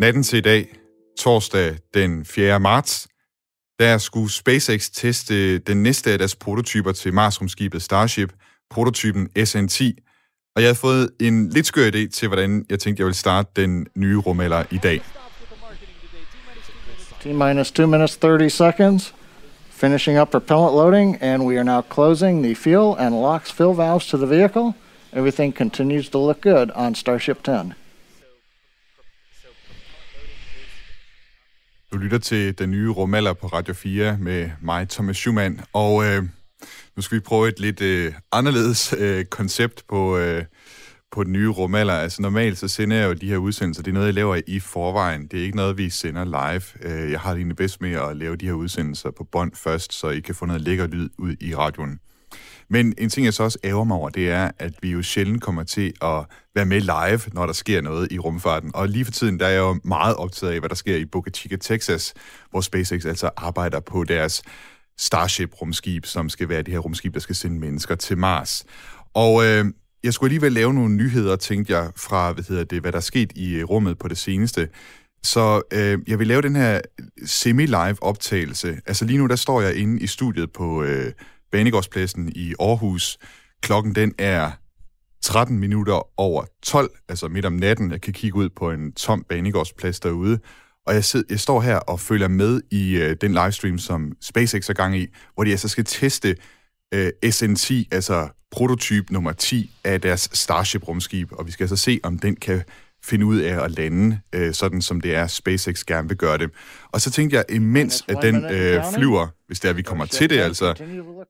Natten til i dag, torsdag den 4. marts, der skulle SpaceX teste den næste af deres prototyper til Mars-rumskibet Starship, prototypen SN10. Og jeg har fået en lidt skør idé til, hvordan jeg tænkte, jeg ville starte den nye rumalder i dag. T minus 2 minutes 30 seconds. Finishing up propellant loading, and we are now closing the fuel and LOX fill valves to the vehicle. Everything continues to look good on Starship 10. Du lytter til den nye rumalder på Radio 4 med mig, Thomas Schumann. Og øh, nu skal vi prøve et lidt øh, anderledes øh, koncept på, øh, på den nye rumalder. Altså normalt så sender jeg jo de her udsendelser, det er noget, jeg laver i forvejen. Det er ikke noget, vi sender live. Øh, jeg har det egentlig bedst med at lave de her udsendelser på bånd først, så I kan få noget lækker lyd ud i radioen. Men en ting, jeg så også ærger mig over, det er, at vi jo sjældent kommer til at være med live, når der sker noget i rumfarten. Og lige for tiden, der er jeg jo meget optaget af, hvad der sker i Boca Chica, Texas, hvor SpaceX altså arbejder på deres Starship-rumskib, som skal være det her rumskib, der skal sende mennesker til Mars. Og øh, jeg skulle alligevel lave nogle nyheder, tænkte jeg, fra hvad, hedder det, hvad der er sket i øh, rummet på det seneste. Så øh, jeg vil lave den her semi-live optagelse. Altså lige nu, der står jeg inde i studiet på øh, Banegårdspladsen i Aarhus. Klokken den er 13 minutter over 12, altså midt om natten. Jeg kan kigge ud på en tom Banegårdsplads derude. Og jeg, sidder, jeg står her og følger med i øh, den livestream, som SpaceX er gang i, hvor de altså skal teste øh, SN10, altså prototyp nummer 10 af deres Starship-rumskib. Og vi skal altså se, om den kan finde ud af at lande, øh, sådan som det er, SpaceX gerne vil gøre det. Og så tænkte jeg, imens at den øh, flyver, hvis det er, vi kommer til det altså,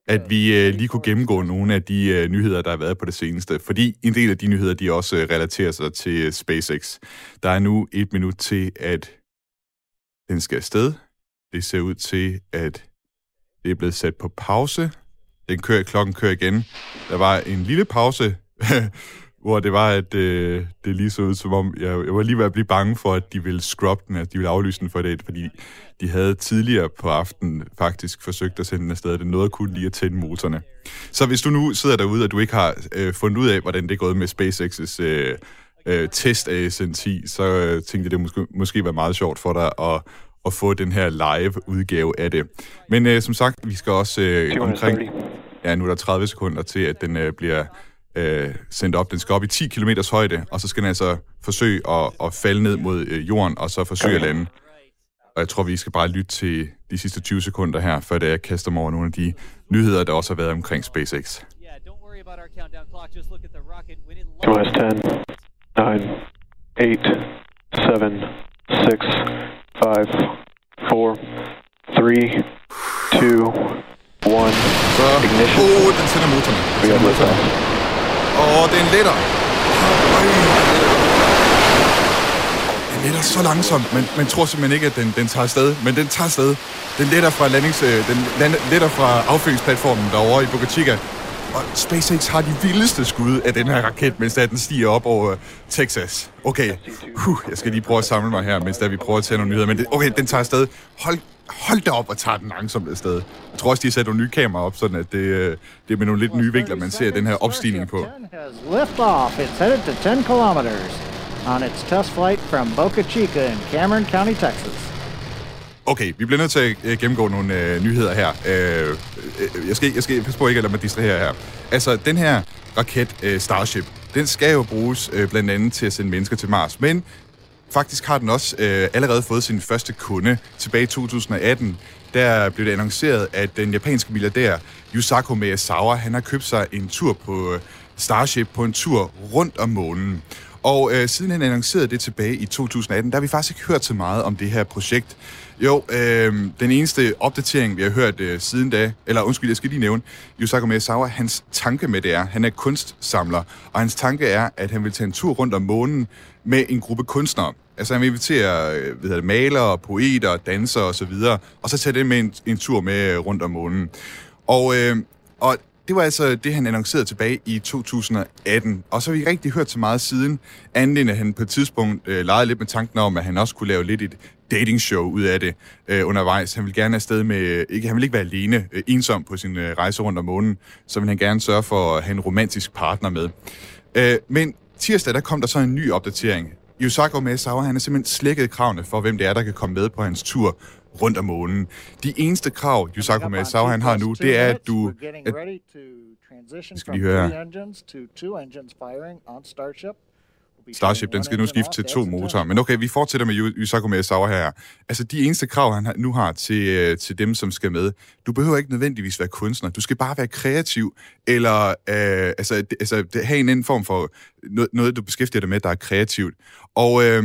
at vi øh, lige kunne gennemgå nogle af de øh, nyheder, der har været på det seneste. Fordi en del af de nyheder, de også øh, relaterer sig til øh, SpaceX. Der er nu et minut til, at den skal afsted. Det ser ud til, at det er blevet sat på pause. Den kører, klokken kører igen. Der var en lille pause, hvor det var, at øh, det lige så ud som om, jeg, jeg var lige ved at blive bange for, at de ville scrub den, at de ville aflyse den for i dag, fordi de havde tidligere på aftenen faktisk forsøgt at sende den afsted. Det nåede kun lige at tænde motorerne. Så hvis du nu sidder derude, og du ikke har øh, fundet ud af, hvordan det er gået med SpaceX's øh, øh, test af SN10, så øh, tænkte jeg, det måske, måske var meget sjovt for dig at, at få den her live udgave af det. Men øh, som sagt, vi skal også øh, omkring... Ja, nu er der 30 sekunder til, at den øh, bliver øh, sendt op. Den skal op i 10 km højde, og så skal den altså forsøge at, at falde ned mod øh, jorden, og så forsøge at lande. Og jeg tror, vi skal bare lytte til de sidste 20 sekunder her, før det jeg kaster mig over nogle af de nyheder, der også har været omkring SpaceX. US 10, 9, 8, 7, 6, 5, 4, 3, 2, 1. Så, Ignition. oh, den tænder motorerne. Den We tænder got motorerne. liftoff. Åh, oh, den letter. Den letter så langsomt, men man tror simpelthen ikke, at den, den tager afsted. Men den tager afsted. Den letter fra, landings, øh, den land- letter fra affyringsplatformen derovre i Boca Chica. Og SpaceX har de vildeste skud af den her raket, mens den stiger op over øh, Texas. Okay, huh, jeg skal lige prøve at samle mig her, mens der vi prøver at tage nogle nyheder. Men det, okay, den tager afsted. Hold, hold da op og tager den langsomt afsted. Jeg tror også, de har sat nogle nye kameraer op, sådan at det, øh, det er med nogle lidt nye vinkler, man ser den her opstigning på. Starship 10 has lift off. It's headed to 10 kilometers on its test flight from Boca Chica in Cameron County, Texas. Okay, vi bliver nødt til at øh, gennemgå nogle øh, nyheder her. Øh, øh, jeg, skal, jeg skal passe på ikke at lade mig distrahere her. Altså, den her raket øh, Starship, den skal jo bruges øh, blandt andet til at sende mennesker til Mars. Men faktisk har den også øh, allerede fået sin første kunde tilbage i 2018. Der blev det annonceret, at den japanske milliardær Yusaku Maezawa, han har købt sig en tur på øh, Starship på en tur rundt om månen. Og øh, siden han annoncerede det tilbage i 2018, der har vi faktisk ikke hørt så meget om det her projekt. Jo, øh, den eneste opdatering, vi har hørt øh, siden da, eller undskyld, jeg skal lige nævne, Yusaku Maezawa, hans tanke med det er, han er kunstsamler, og hans tanke er, at han vil tage en tur rundt om månen med en gruppe kunstnere. Altså han vil invitere øh, hvad hedder det, malere, poeter, dansere osv., og så tage det med en, en tur med øh, rundt om månen. Og, øh, og det var altså det, han annoncerede tilbage i 2018. Og så har vi ikke rigtig hørt så meget siden, andet end at han på et tidspunkt øh, legede lidt med tanken om, at han også kunne lave lidt et dating-show ud af det øh, undervejs. Han vil gerne afsted med, ikke, han vil ikke være alene, øh, ensom på sin øh, rejse rundt om månen, så vil han gerne sørge for at have en romantisk partner med. Øh, men tirsdag, der kom der så en ny opdatering. Yusaku Maezawa, han har simpelthen slækket kravene for, hvem det er, der kan komme med på hans tur rundt om månen. De eneste krav, Yusaku Maezawa han har nu, det er, at du... At, skal lige høre Starship, den skal nu skifte til to motorer. Men okay, vi fortsætter med Yusaku Maezawa her. Altså, de eneste krav, han nu har til, øh, til dem, som skal med, du behøver ikke nødvendigvis være kunstner. Du skal bare være kreativ, eller øh, altså, altså, have en anden form for noget, noget, du beskæftiger dig med, der er kreativt. Og øh,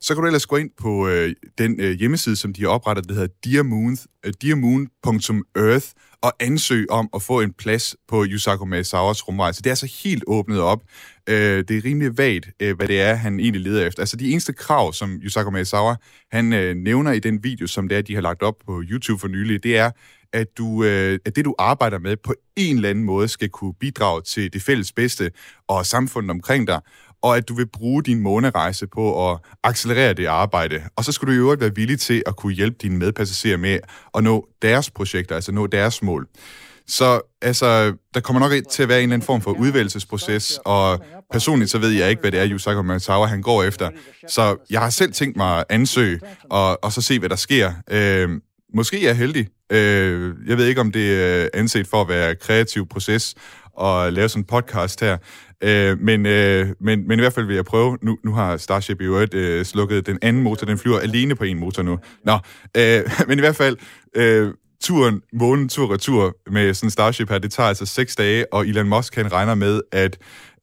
så kan du ellers gå ind på øh, den øh, hjemmeside, som de har oprettet, der hedder dearmoon, øh, dearmoon.earth, og ansøge om at få en plads på Yusaku Maezawas rumrejse. Det er altså helt åbnet op. Øh, det er rimelig vagt, øh, hvad det er, han egentlig leder efter. Altså de eneste krav, som Yusaku Maezawa han øh, nævner i den video, som det er, de har lagt op på YouTube for nylig, det er, at, du, øh, at det, du arbejder med, på en eller anden måde skal kunne bidrage til det fælles bedste og samfundet omkring dig, og at du vil bruge din månerejse på at accelerere det arbejde. Og så skulle du jo være villig til at kunne hjælpe dine medpassagerer med at nå deres projekter, altså nå deres mål. Så altså, der kommer nok til at være en eller anden form for udvælgelsesproces, og personligt så ved jeg ikke, hvad det er, Yusaku Matawa han går efter. Så jeg har selv tænkt mig at ansøge, og, og så se, hvad der sker. Øh, måske er jeg heldig. Øh, jeg ved ikke, om det er anset for at være kreativ proces at lave sådan en podcast her. Øh, men, øh, men, men i hvert fald vil jeg prøve. Nu, nu har Starship i øvrigt øh, slukket den anden motor. Den flyver alene på en motor nu. Nå, øh, men i hvert fald... Øh, turen, månen tur retur med sådan en Starship her, det tager altså seks dage, og Elon Musk han regner med, at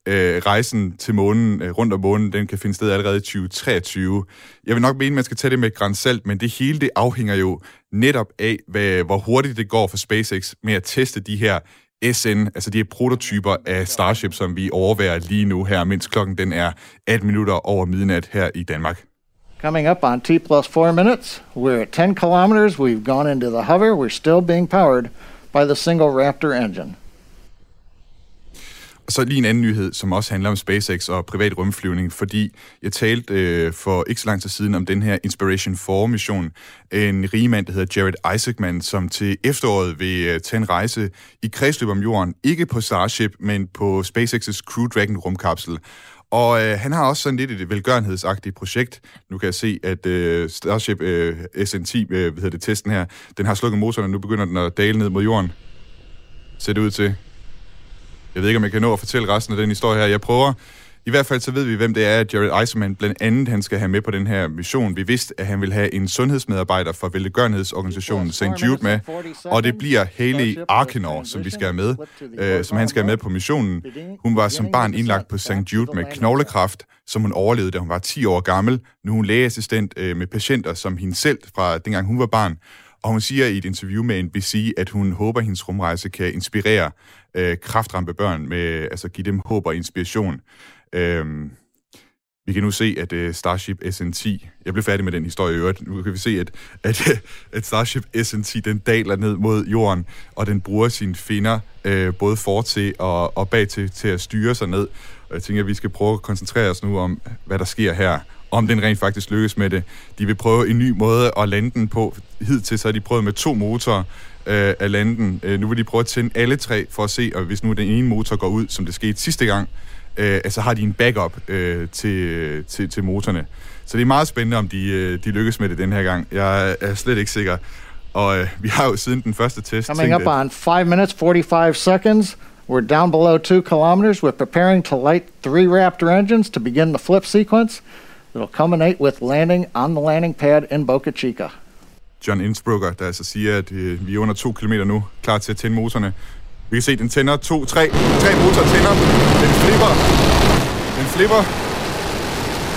øh, rejsen til månen, øh, rundt om månen, den kan finde sted allerede i 2023. Jeg vil nok mene, at man skal tage det med et salt, men det hele det afhænger jo netop af, hvad, hvor hurtigt det går for SpaceX med at teste de her SN, altså de her prototyper af Starship, som vi overværer lige nu her, mens klokken den er 18 minutter over midnat her i Danmark. Coming up on T plus four minutes, we're at 10 kilometers. We've gone into the hover. We're still being powered by the single Raptor engine. Og så lige en anden nyhed, som også handler om SpaceX og privat rumflyvning, fordi jeg talte øh, for ikke så lang tid siden om den her Inspiration 4-mission. En rigmand, der hedder Jared Isaacman, som til efteråret vil øh, tage en rejse i kredsløb om jorden, ikke på Starship, men på SpaceX's Crew Dragon rumkapsel. Og øh, han har også sådan lidt et velgørenhedsagtigt projekt. Nu kan jeg se, at øh, Starship øh, SN10, øh, hvad hedder det, testen her, den har slukket motoren, og nu begynder den at dale ned mod jorden. Ser det ud til. Jeg ved ikke, om jeg kan nå at fortælle resten af den historie her. Jeg prøver. I hvert fald så ved vi, hvem det er, Jared Eisenman blandt andet han skal have med på den her mission. Vi vidste, at han vil have en sundhedsmedarbejder fra velgørenhedsorganisationen St. Jude med, og det bliver Haley Arkenor, som vi skal have med, øh, som han skal have med på missionen. Hun var som barn indlagt på St. Jude med knoglekræft, som hun overlevede, da hun var 10 år gammel. Nu er hun lægeassistent øh, med patienter som hende selv fra dengang hun var barn. Og hun siger i et interview med NBC, at hun håber, at hendes rumrejse kan inspirere øh, kraftrampe børn, med, altså give dem håb og inspiration. Øhm, vi kan nu se, at uh, Starship SN10, jeg blev færdig med den historie i øvrigt, nu kan vi se, at, at, at Starship SN10, den daler ned mod jorden, og den bruger sine finder uh, øh, både for til og, og bag til, til at styre sig ned. Og jeg tænker, at vi skal prøve at koncentrere os nu om, hvad der sker her om den rent faktisk lykkes med det. De vil prøve en ny måde at lande den på. Hidtil så har de prøvet med to motorer øh, at lande den. Øh, nu vil de prøve at tænde alle tre for at se, og hvis nu den ene motor går ud, som det skete sidste gang, øh, altså har de en backup øh, til, til, til motorerne. Så det er meget spændende, om de, øh, de lykkes med det den her gang. Jeg er slet ikke sikker. Og øh, vi har jo siden den første test Coming tænkt, up on 5 minutes 45 seconds. We're down below 2 kilometers. We're preparing to light three Raptor engines to begin the flip sequence. It'll culminate with landing on the landing pad in Boca Chica. John Innsbrucker, der altså siger, at øh, vi er under 2 km nu, klar til at tænde motorerne. Vi kan se, den tænder to, tre, tre motorer tænder. Den flipper. Den flipper.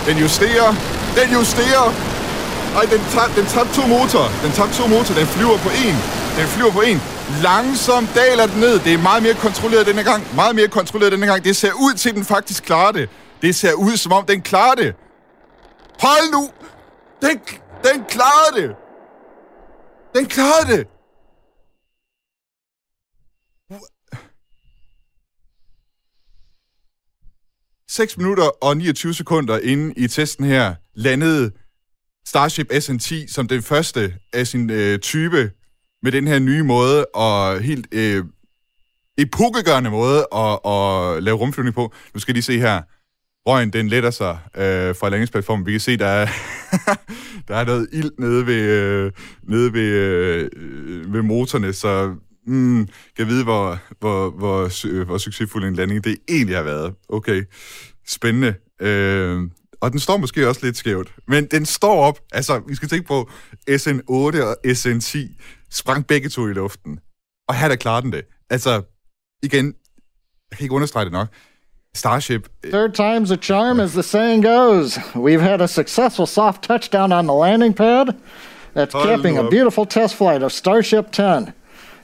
Den justerer. Den justerer. Ej, den, tabte den tab to motorer. Den tabte to motorer. Den flyver på en. Den flyver på en. Langsomt daler den ned. Det er meget mere kontrolleret denne gang. Meget mere kontrolleret denne gang. Det ser ud til, at den faktisk klarer det. Det ser ud, som om den klarer det. Hold nu! Den, den klarede det! Den klarede det! 6 minutter og 29 sekunder inde i testen her landede Starship SN10 som den første af sin øh, type med den her nye måde og helt øh, epokegørende måde at, at lave rumflyvning på. Nu skal de se her. røgen den letter sig øh, fra landingsplatformen. Vi kan se, der er, der er noget ild nede ved, øh, nede ved, øh, øh ved motorne, så mm, kan jeg vide, hvor, hvor, hvor, hvor succesfuld en landing det egentlig har været. Okay, spændende. Øh, og den står måske også lidt skævt, men den står op. Altså, vi skal tænke på, SN8 og SN10 sprang begge to i luften. Og her der klarer den det. Altså, igen, jeg kan ikke understrege det nok. Starship. Eh, Third time's a charm, as the saying goes. We've had a successful soft touchdown on the landing pad. That's capping a beautiful test flight of Starship 10.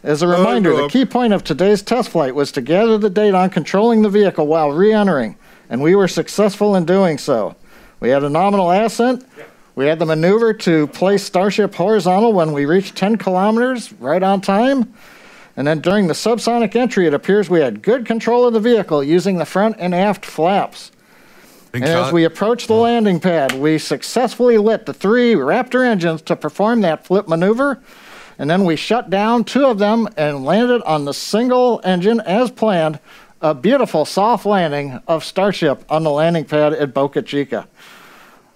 As a reminder, the oh, key point of today's test flight was to gather the data on controlling the vehicle while re entering, and we were successful in doing so. We had a nominal ascent. We had the maneuver to place Starship horizontal when we reached 10 kilometers, right on time. And then during the subsonic entry, it appears we had good control of the vehicle using the front and aft flaps. And as we approached the landing pad, we successfully lit the three Raptor engines to perform that flip maneuver. And then we shut down two of them and landed on the single engine as planned. A beautiful soft landing of Starship on the landing pad at Boca Chica.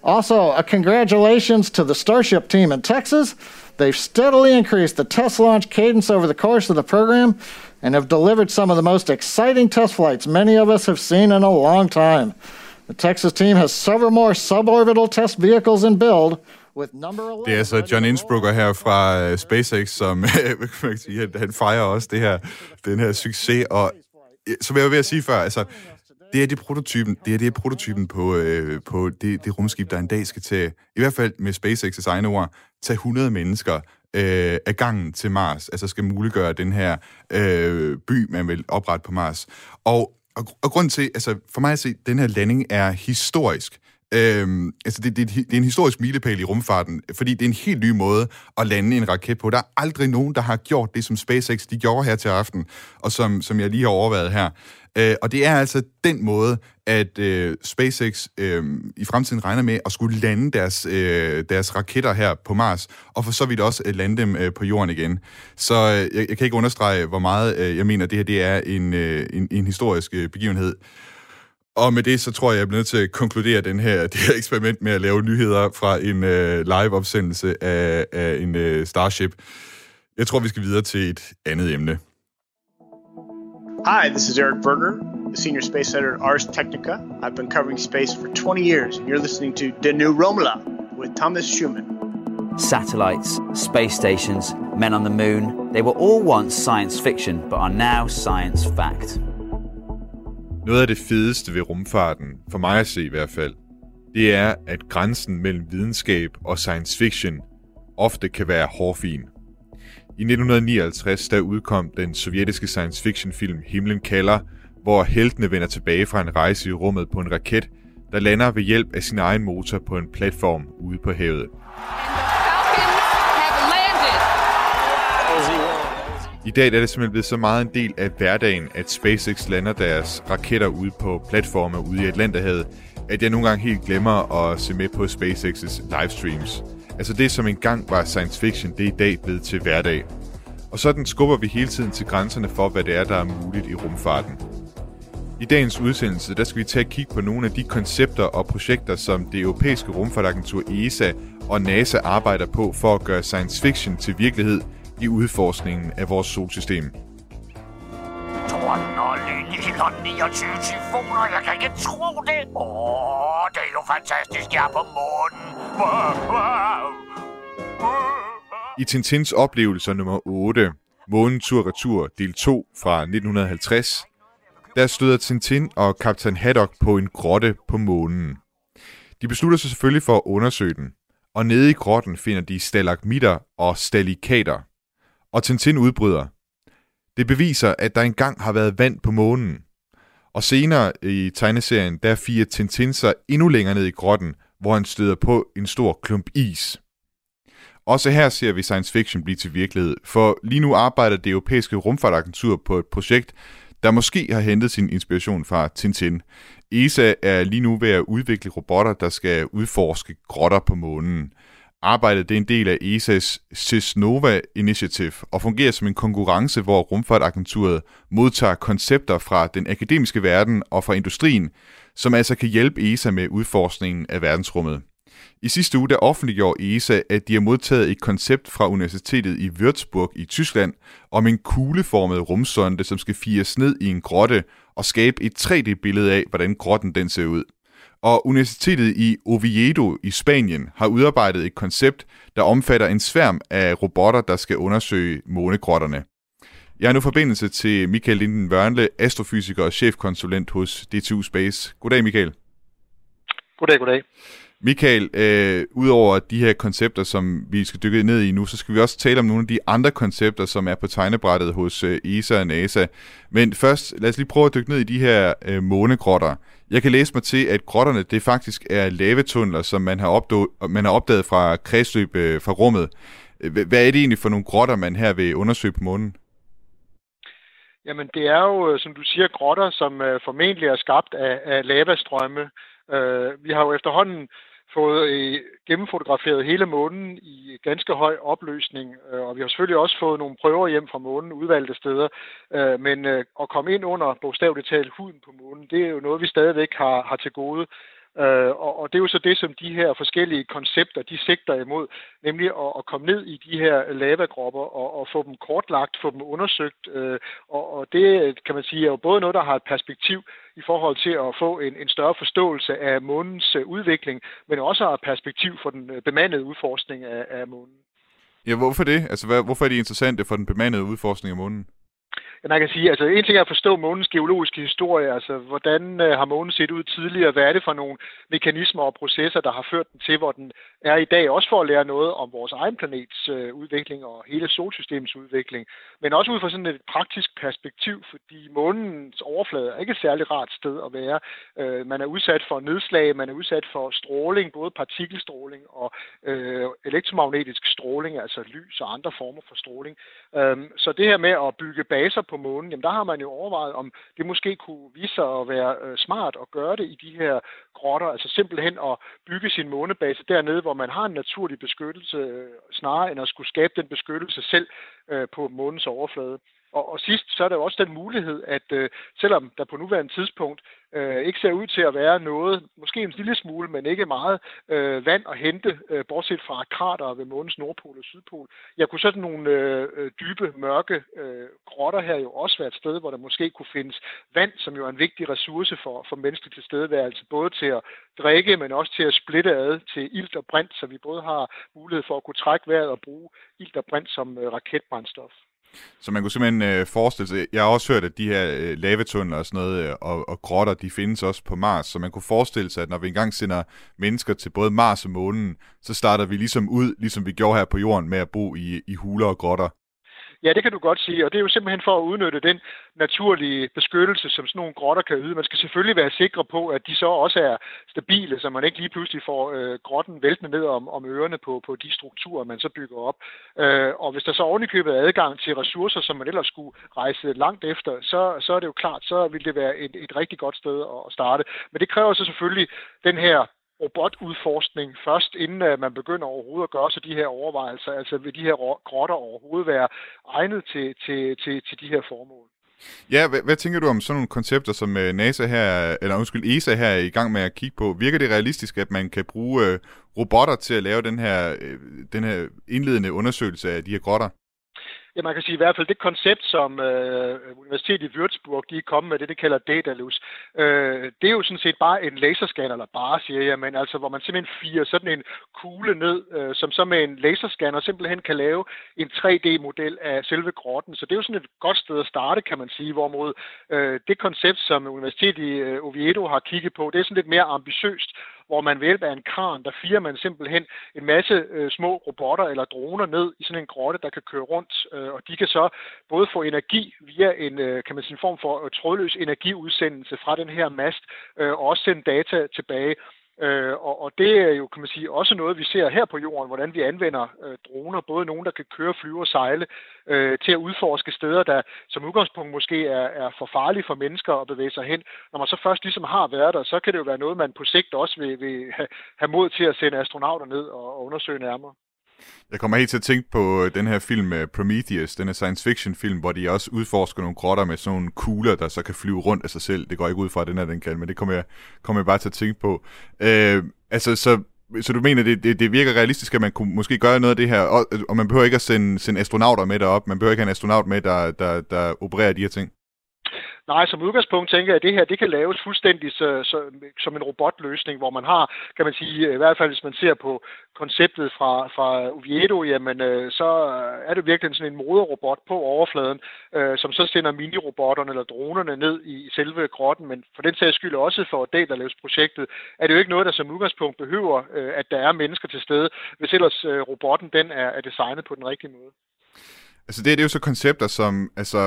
Also, a congratulations to the Starship team in Texas They've steadily increased the test launch cadence over the course of the program and have delivered some of the most exciting test flights many of us have seen in a long time. The Texas team has several more suborbital test vehicles in build, with number 11 det er altså John Innsbrucker her fra øh, SpaceX, som han fejrer også det her, den her succes. Og som jeg var ved at sige før, altså, det er det prototypen, det er det prototypen på, øh, på det, det rumskib, der en dag skal tage, i hvert fald med SpaceX's egne ord, tage 100 mennesker øh, af gangen til Mars, altså skal muliggøre den her øh, by, man vil oprette på Mars. Og, og, og grund til, altså for mig at se, den her landing er historisk. Øhm, altså det, det, det er en historisk milepæl i rumfarten, fordi det er en helt ny måde at lande en raket på. Der er aldrig nogen, der har gjort det, som SpaceX de gjorde her til aften, og som, som jeg lige har overvejet her. Øh, og det er altså den måde, at øh, SpaceX øh, i fremtiden regner med at skulle lande deres, øh, deres raketter her på Mars, og for så vidt også øh, lande dem øh, på jorden igen. Så øh, jeg, jeg kan ikke understrege, hvor meget øh, jeg mener, at det her det er en, øh, en, en historisk øh, begivenhed. Og med det, så tror jeg, jeg er nødt til at konkludere den her, det her eksperiment med at lave nyheder fra en øh, live-opsendelse af, af en øh, Starship. Jeg tror, vi skal videre til et andet emne. Hi, this is Eric Berger, the senior space editor at Ars Technica. I've been covering space for 20 years, and you're listening to The New Romula with Thomas Schumann. Satellites, space stations, men on the moon, they were all once science fiction, but are now science fact. Noget af det fedeste ved rumfarten, for mig at se i hvert fald, det er, at grænsen mellem videnskab og science fiction ofte kan være hårfin. I 1959 der udkom den sovjetiske science fiction film Himlen kalder, hvor heltene vender tilbage fra en rejse i rummet på en raket, der lander ved hjælp af sin egen motor på en platform ude på havet. I dag er det simpelthen blevet så meget en del af hverdagen, at SpaceX lander deres raketter ude på platforme ude i Atlanterhavet, at jeg nogle gange helt glemmer at se med på SpaceX's livestreams. Altså det, som engang var science fiction, det er i dag blevet til hverdag. Og sådan skubber vi hele tiden til grænserne for, hvad det er, der er muligt i rumfarten. I dagens udsendelse, der skal vi tage et kig på nogle af de koncepter og projekter, som det europæiske rumfartagentur ESA og NASA arbejder på for at gøre science fiction til virkelighed i udforskningen af vores solsystem. Og lyn 29 tyfoner, jeg kan ikke tro det. Åh, det er jo fantastisk, jeg er på månen. I Tintins oplevelser nummer 8, Månen tur retur, del 2 fra 1950, der støder Tintin og kaptajn Haddock på en grotte på månen. De beslutter sig selvfølgelig for at undersøge den, og nede i grotten finder de stalagmitter og stalikater. Og Tintin udbryder. Det beviser, at der engang har været vand på månen. Og senere i tegneserien, der firer Tintin sig endnu længere ned i grotten, hvor han støder på en stor klump is. Også her ser vi science fiction blive til virkelighed, for lige nu arbejder det europæiske rumfartagentur på et projekt, der måske har hentet sin inspiration fra Tintin. ESA er lige nu ved at udvikle robotter, der skal udforske grotter på månen. Arbejdet det er en del af ESA's Cisnova Initiative og fungerer som en konkurrence, hvor rumfartagenturet modtager koncepter fra den akademiske verden og fra industrien, som altså kan hjælpe ESA med udforskningen af verdensrummet. I sidste uge der offentliggjorde ESA, at de har modtaget et koncept fra Universitetet i Würzburg i Tyskland om en kugleformet rumsonde, som skal fires ned i en grotte og skabe et 3D-billede af, hvordan grotten den ser ud. Og Universitetet i Oviedo i Spanien har udarbejdet et koncept, der omfatter en sværm af robotter, der skal undersøge månegrotterne. Jeg har nu forbindelse til Michael Linden Wørnle, astrofysiker og chefkonsulent hos DTU Space. Goddag, Michael. Goddag, goddag. Michael, øh, udover de her koncepter, som vi skal dykke ned i nu, så skal vi også tale om nogle af de andre koncepter, som er på tegnebrættet hos øh, ESA og NASA. Men først, lad os lige prøve at dykke ned i de her øh, månegrotter. Jeg kan læse mig til, at grotterne det faktisk er lavetunneler, som man har, opdaget, man har opdaget fra kredsløb øh, fra rummet. Øh, hvad er det egentlig for nogle grotter, man her vil undersøge på månen? Jamen, det er jo, øh, som du siger, grotter, som øh, formentlig er skabt af, af lavastrømme. Øh, vi har jo efterhånden fået øh, gennemfotograferet hele månen i ganske høj opløsning, øh, og vi har selvfølgelig også fået nogle prøver hjem fra månen, udvalgte steder, øh, men øh, at komme ind under bogstaveligt talt huden på månen, det er jo noget, vi stadigvæk har, har til gode. Øh, og, og det er jo så det, som de her forskellige koncepter, de sigter imod, nemlig at, at komme ned i de her lavagropper og, og få dem kortlagt, få dem undersøgt. Øh, og, og det, kan man sige, er jo både noget, der har et perspektiv i forhold til at få en, en større forståelse af månens øh, udvikling, men også har et perspektiv for den øh, bemandede udforskning af, af månen. Ja, hvorfor det? Altså, hvad, hvorfor er det interessante for den bemandede udforskning af månen? Man kan sige, altså en ting er at forstå månens geologiske historie, altså hvordan øh, har månen set ud tidligere, hvad er det for nogle mekanismer og processer, der har ført den til, hvor den er i dag, også for at lære noget om vores egen planets øh, udvikling og hele solsystemets udvikling, men også ud fra sådan et praktisk perspektiv, fordi månens overflade er ikke et særligt rart sted at være. Øh, man er udsat for nedslag, man er udsat for stråling, både partikelstråling og øh, elektromagnetisk stråling, altså lys og andre former for stråling. Øh, så det her med at bygge baser på månen, jamen der har man jo overvejet, om det måske kunne vise sig at være øh, smart at gøre det i de her grotter, altså simpelthen at bygge sin månebase dernede, hvor man har en naturlig beskyttelse, øh, snarere end at skulle skabe den beskyttelse selv øh, på månens overflade. Og, og sidst, så er der jo også den mulighed, at øh, selvom der på nuværende tidspunkt øh, ikke ser ud til at være noget, måske en lille smule, men ikke meget øh, vand at hente, øh, bortset fra krater ved månens nordpol og sydpol, jeg kunne sådan nogle øh, øh, dybe, mørke øh, grotter her jo også være et sted, hvor der måske kunne findes vand, som jo er en vigtig ressource for, for menneskelig tilstedeværelse, både til at drikke, men også til at splitte ad til ilt og brint, så vi både har mulighed for at kunne trække vejret og bruge ilt og brint som øh, raketbrændstof. Så man kunne simpelthen øh, forestille sig, jeg har også hørt, at de her øh, lavetunneler og sådan noget, øh, og, og grotter, de findes også på Mars, så man kunne forestille sig, at når vi engang sender mennesker til både Mars og månen, så starter vi ligesom ud, ligesom vi gjorde her på jorden, med at bo i, i huler og grotter. Ja, det kan du godt sige, og det er jo simpelthen for at udnytte den naturlige beskyttelse, som sådan nogle grotter kan yde. Man skal selvfølgelig være sikre på, at de så også er stabile, så man ikke lige pludselig får øh, grotten væltende ned om, om ørerne på, på de strukturer, man så bygger op. Øh, og hvis der så ovenikøbet er adgang til ressourcer, som man ellers skulle rejse langt efter, så, så er det jo klart, så vil det være et, et rigtig godt sted at starte. Men det kræver så selvfølgelig den her robotudforskning først, inden øh, man begynder overhovedet at gøre sig de her overvejelser. Altså vil de her grotter overhovedet være egnet til, til, til, til de her formål? Ja, hvad, hvad tænker du om sådan nogle koncepter, som øh, NASA her, eller undskyld, ESA her er i gang med at kigge på? Virker det realistisk, at man kan bruge øh, robotter til at lave den her, den her indledende undersøgelse af de her grotter? Ja, man kan sige i hvert fald det koncept, som øh, Universitetet i Würzburg de er kommet med, det det kalder Daedalus, øh, det er jo sådan set bare en laserscanner, eller bare siger jeg, men altså hvor man simpelthen firer sådan en kugle ned, øh, som så med en laserscanner simpelthen kan lave en 3D-model af selve grotten. Så det er jo sådan et godt sted at starte, kan man sige, hvorimod øh, det koncept, som Universitetet i øh, Oviedo har kigget på, det er sådan lidt mere ambitiøst, hvor man ved hjælp af en kran, der firer man simpelthen en masse øh, små robotter eller droner ned i sådan en grotte, der kan køre rundt, øh, og de kan så både få energi via en, øh, kan man sige, en form for øh, trådløs energiudsendelse fra den her mast, øh, og også sende data tilbage. Øh, og, og det er jo, kan man sige, også noget, vi ser her på jorden, hvordan vi anvender øh, droner, både nogen, der kan køre, flyve og sejle, øh, til at udforske steder, der som udgangspunkt måske er, er for farlige for mennesker at bevæge sig hen. Når man så først ligesom har været der, så kan det jo være noget, man på sigt også vil, vil have, mod til at sende astronauter ned og, og undersøge nærmere. Jeg kommer helt til at tænke på øh, den her film øh, Prometheus, den her science fiction film, hvor de også udforsker nogle grotter med sådan nogle kugler, der så kan flyve rundt af sig selv. Det går ikke ud fra, at den her den kan, men det kommer jeg, kommer jeg bare til at tænke på. Øh, altså, så så du mener, det, det, det virker realistisk, at man kunne måske gøre noget af det her, og, og man behøver ikke at sende, sende astronauter med derop, man behøver ikke have en astronaut med, der, der, der opererer de her ting? Nej, som udgangspunkt tænker jeg, at det her det kan laves fuldstændig så, så, som en robotløsning, hvor man har, kan man sige, i hvert fald hvis man ser på konceptet fra, fra Oviedo, jamen øh, så er det virkelig sådan en moderrobot på overfladen, øh, som så sender minirobotterne eller dronerne ned i selve grotten, men for den sags skyld også for projektet, er det jo ikke noget, der som udgangspunkt behøver, øh, at der er mennesker til stede, hvis ellers øh, robotten den er, er designet på den rigtige måde. Altså det, det er jo så koncepter, som altså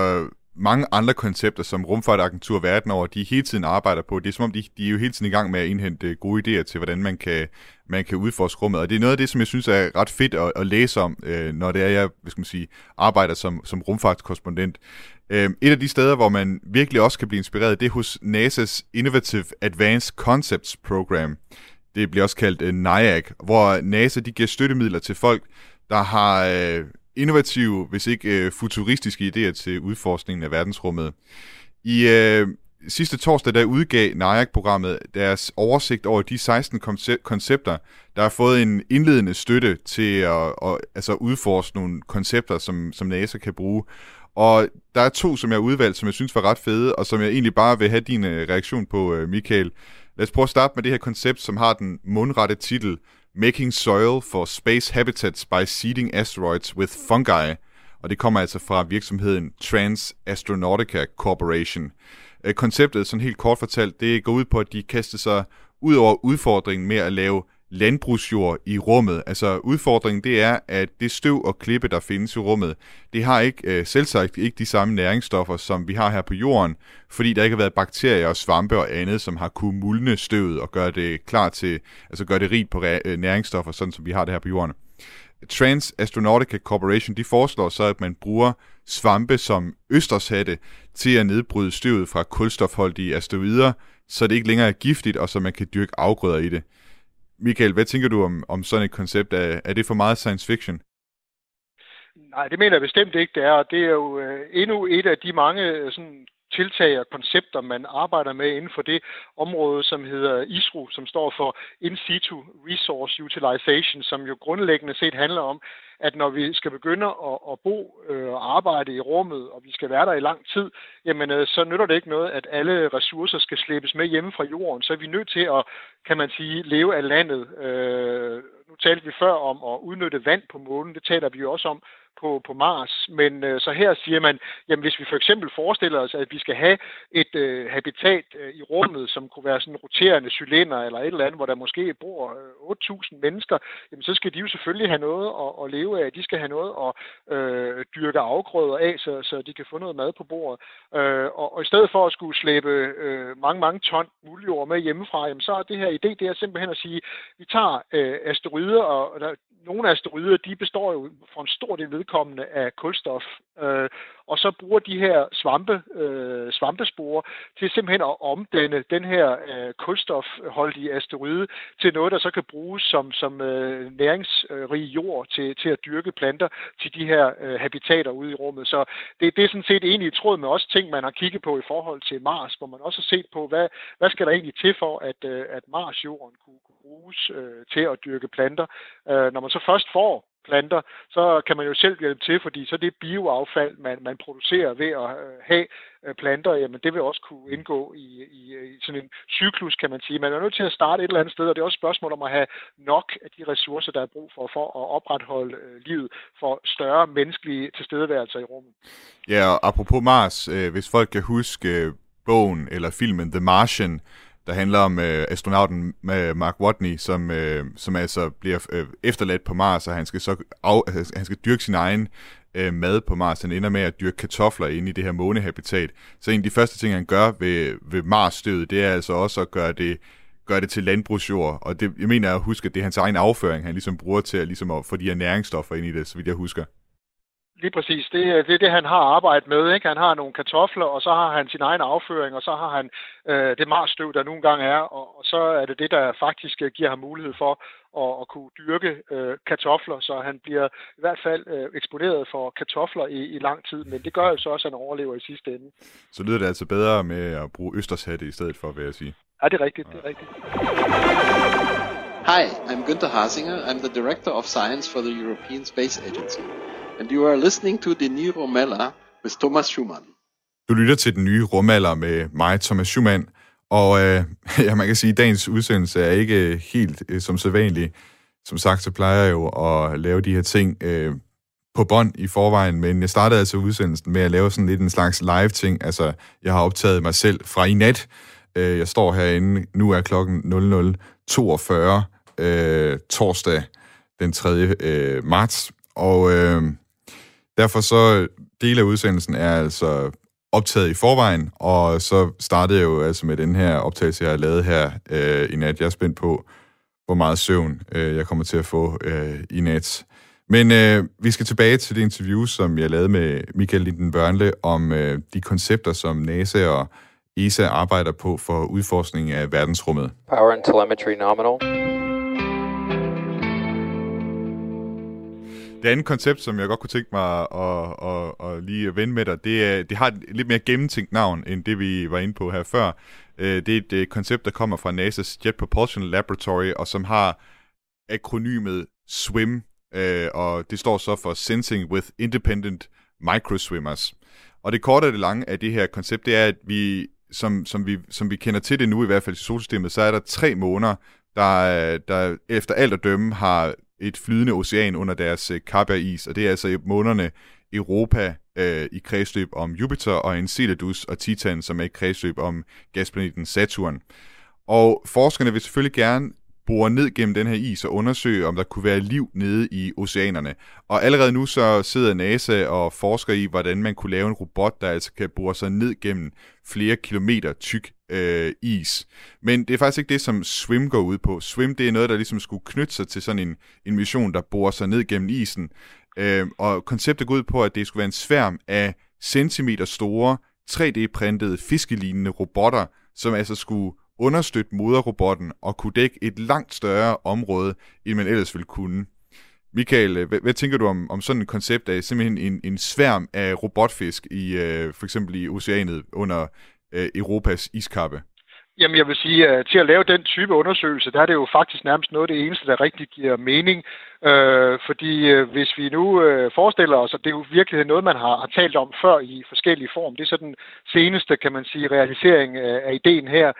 mange andre koncepter, som rumfartagentur verden over, de hele tiden arbejder på. Det er som om, de, de er jo hele tiden i gang med at indhente øh, gode idéer til, hvordan man kan, man kan udforske rummet. Og det er noget af det, som jeg synes er ret fedt at, at læse om, øh, når det er, jeg hvad skal man sige, arbejder som, som rumfartskorrespondent. Øh, et af de steder, hvor man virkelig også kan blive inspireret, det er hos NASA's Innovative Advanced Concepts Program. Det bliver også kaldt øh, NIAC, hvor NASA de giver støttemidler til folk, der har øh, innovative, hvis ikke øh, futuristiske idéer til udforskningen af verdensrummet. I øh, sidste torsdag, der udgav NIAC-programmet deres oversigt over de 16 koncepter, der har fået en indledende støtte til at, at altså udforske nogle koncepter, som, som NASA kan bruge. Og der er to, som jeg har udvalgt, som jeg synes var ret fede, og som jeg egentlig bare vil have din øh, reaktion på, øh, Michael. Lad os prøve at starte med det her koncept, som har den mundrette titel Making Soil for Space Habitats by Seeding Asteroids with Fungi, og det kommer altså fra virksomheden Trans Astronautica Corporation. Øh, konceptet, sådan helt kort fortalt, det går ud på, at de kaster sig ud over udfordringen med at lave landbrugsjord i rummet. Altså udfordringen det er, at det støv og klippe, der findes i rummet, det har ikke øh, selvsagt ikke de samme næringsstoffer, som vi har her på jorden, fordi der ikke har været bakterier og svampe og andet, som har kunne mulne støvet og gøre det klar til, altså gøre det rigt på øh, næringsstoffer, sådan som vi har det her på jorden. Trans Astronautica Corporation de foreslår så, at man bruger svampe som østershatte til at nedbryde støvet fra kulstofholdige asteroider, så det ikke længere er giftigt, og så man kan dyrke afgrøder i det. Michael, hvad tænker du om, om sådan et koncept? Er, er det for meget science fiction? Nej, det mener jeg bestemt ikke, det er. Og det er jo øh, endnu et af de mange øh, sådan, tiltag og koncepter, man arbejder med inden for det område, som hedder ISRU, som står for In Situ Resource Utilization, som jo grundlæggende set handler om, at når vi skal begynde at, at bo øh, og arbejde i rummet, og vi skal være der i lang tid, jamen øh, så nytter det ikke noget, at alle ressourcer skal slæbes med hjemme fra jorden. Så er vi nødt til at, kan man sige, leve af landet. Øh, nu talte vi før om at udnytte vand på månen, det taler vi jo også om på, på Mars. Men øh, så her siger man, jamen hvis vi for eksempel forestiller os, at vi skal have et øh, habitat øh, i rummet, som kunne være sådan en roterende cylinder eller et eller andet, hvor der måske bor øh, 8.000 mennesker, jamen så skal de jo selvfølgelig have noget at, at leve af. De skal have noget at øh, dyrke afgrøder af, så, så de kan få noget mad på bordet. Øh, og, og i stedet for at skulle slæbe øh, mange, mange ton muljord med hjemmefra, jamen så er det her idé, det er simpelthen at sige, vi tager øh, asteroider, og der, nogle asteroider, de består jo for en stor del vedkommende af kulstof, øh, og så bruger de her svampe, øh, svampesporer til simpelthen at omdanne den her øh, kulstofholdige asteroide til noget, der så kan bruges som, som øh, næringsrig jord til, til at dyrke planter til de her øh, habitater ude i rummet. Så det, det er sådan set egentlig i tråd med også ting, man har kigget på i forhold til Mars, hvor man også har set på, hvad, hvad skal der egentlig til for, at, øh, at Mars-jorden kunne, kunne bruges øh, til at dyrke planter. Øh, når man så først får planter, så kan man jo selv hjælpe til, fordi så det bioaffald, man, man producerer ved at øh, have øh, planter, jamen det vil også kunne indgå i, i, i sådan en cyklus, kan man sige. Man er nødt til at starte et eller andet sted, og det er også et spørgsmål om at have nok af de ressourcer, der er brug for, for at opretholde øh, livet for større menneskelige tilstedeværelser i rummet. Ja, og apropos Mars, øh, hvis folk kan huske bogen eller filmen The Martian, der handler om øh, astronauten med Mark Watney, som, øh, som altså bliver øh, efterladt på Mars, og han skal så af, altså, han skal dyrke sin egen øh, mad på Mars. Han ender med at dyrke kartofler inde i det her månehabitat. Så en af de første ting, han gør ved, ved Mars-stødet, det er altså også at gøre det gøre det til landbrugsjord, og det, jeg mener at huske, at det er hans egen afføring, han ligesom bruger til at, ligesom at få de her næringsstoffer ind i det, så vidt jeg husker. Lige præcis. Det, det er det, han har arbejdet med. Ikke? Han har nogle kartofler, og så har han sin egen afføring, og så har han øh, det marsstøv, der nogle gange er, og, og så er det det, der faktisk øh, giver ham mulighed for at, at kunne dyrke øh, kartofler, så han bliver i hvert fald øh, eksponeret for kartofler i, i lang tid, men det gør jo så også, at han overlever i sidste ende. Så lyder det altså bedre med at bruge østershatte i stedet for, vil jeg sige. Ja, det er rigtigt, det er rigtigt. Hi, I'm Günther Hasinger. I'm the Director of Science for the European Space Agency. And you are listening to the new Romella with Thomas Schumann. Du lytter til den nye rumalder med mig, Thomas Schumann, og øh, ja, man kan sige, at dagens udsendelse er ikke øh, helt øh, som sædvanligt. Som sagt, så plejer jeg jo at lave de her ting øh, på bånd i forvejen, men jeg startede altså udsendelsen med at lave sådan lidt en slags live-ting. Altså, jeg har optaget mig selv fra i nat. Øh, jeg står herinde, nu er klokken 00.42, øh, torsdag den 3. Øh, marts, og øh, derfor så, øh, dele af udsendelsen er altså optaget i forvejen, og så startede jeg jo altså med den her optagelse, jeg har lavet her øh, i nat. Jeg er spændt på, hvor meget søvn øh, jeg kommer til at få øh, i nat. Men øh, vi skal tilbage til det interview, som jeg lavede med Michael Linden Børnle om øh, de koncepter, som NASA og ESA arbejder på for udforskning af verdensrummet. Power and telemetry nominal. Det andet koncept, som jeg godt kunne tænke mig at, at, at, at lige vende med dig, det, er, det har et lidt mere gennemtænkt navn, end det vi var inde på her før. Øh, det er et øh, koncept, der kommer fra NASA's Jet Propulsion Laboratory, og som har akronymet SWIM, øh, og det står så for Sensing with Independent Microswimmers. Og det korte og det lange af det her koncept, det er, at vi, som, som, vi, som vi kender til det nu, i hvert fald i solsystemet, så er der tre måneder, der, der efter alt at dømme har et flydende ocean under deres øh, kappe af is, og det er altså månerne Europa øh, i kredsløb om Jupiter, og Enceladus og Titan, som er i kredsløb om gasplaneten Saturn. Og forskerne vil selvfølgelig gerne bore ned gennem den her is og undersøge, om der kunne være liv nede i oceanerne. Og allerede nu så sidder NASA og forsker i, hvordan man kunne lave en robot, der altså kan bore sig ned gennem flere kilometer tyk øh, is. Men det er faktisk ikke det, som SWIM går ud på. SWIM, det er noget, der ligesom skulle knytte sig til sådan en, en mission, der borer sig ned gennem isen. Øh, og konceptet går ud på, at det skulle være en sværm af centimeter store, 3D-printede fiskelignende robotter, som altså skulle understøtte moderrobotten og kunne dække et langt større område, end man ellers ville kunne. Michael, hvad, hvad tænker du om, om sådan et koncept af simpelthen en, en sværm af robotfisk i øh, for eksempel i oceanet under øh, Europas iskappe? Jamen, jeg vil sige, at til at lave den type undersøgelse, der er det jo faktisk nærmest noget af det eneste, der rigtig giver mening. Øh, fordi øh, hvis vi nu øh, forestiller os, at det er jo virkelig noget, man har, har talt om før i forskellige form, det er så den seneste, kan man sige, realisering af, af ideen her,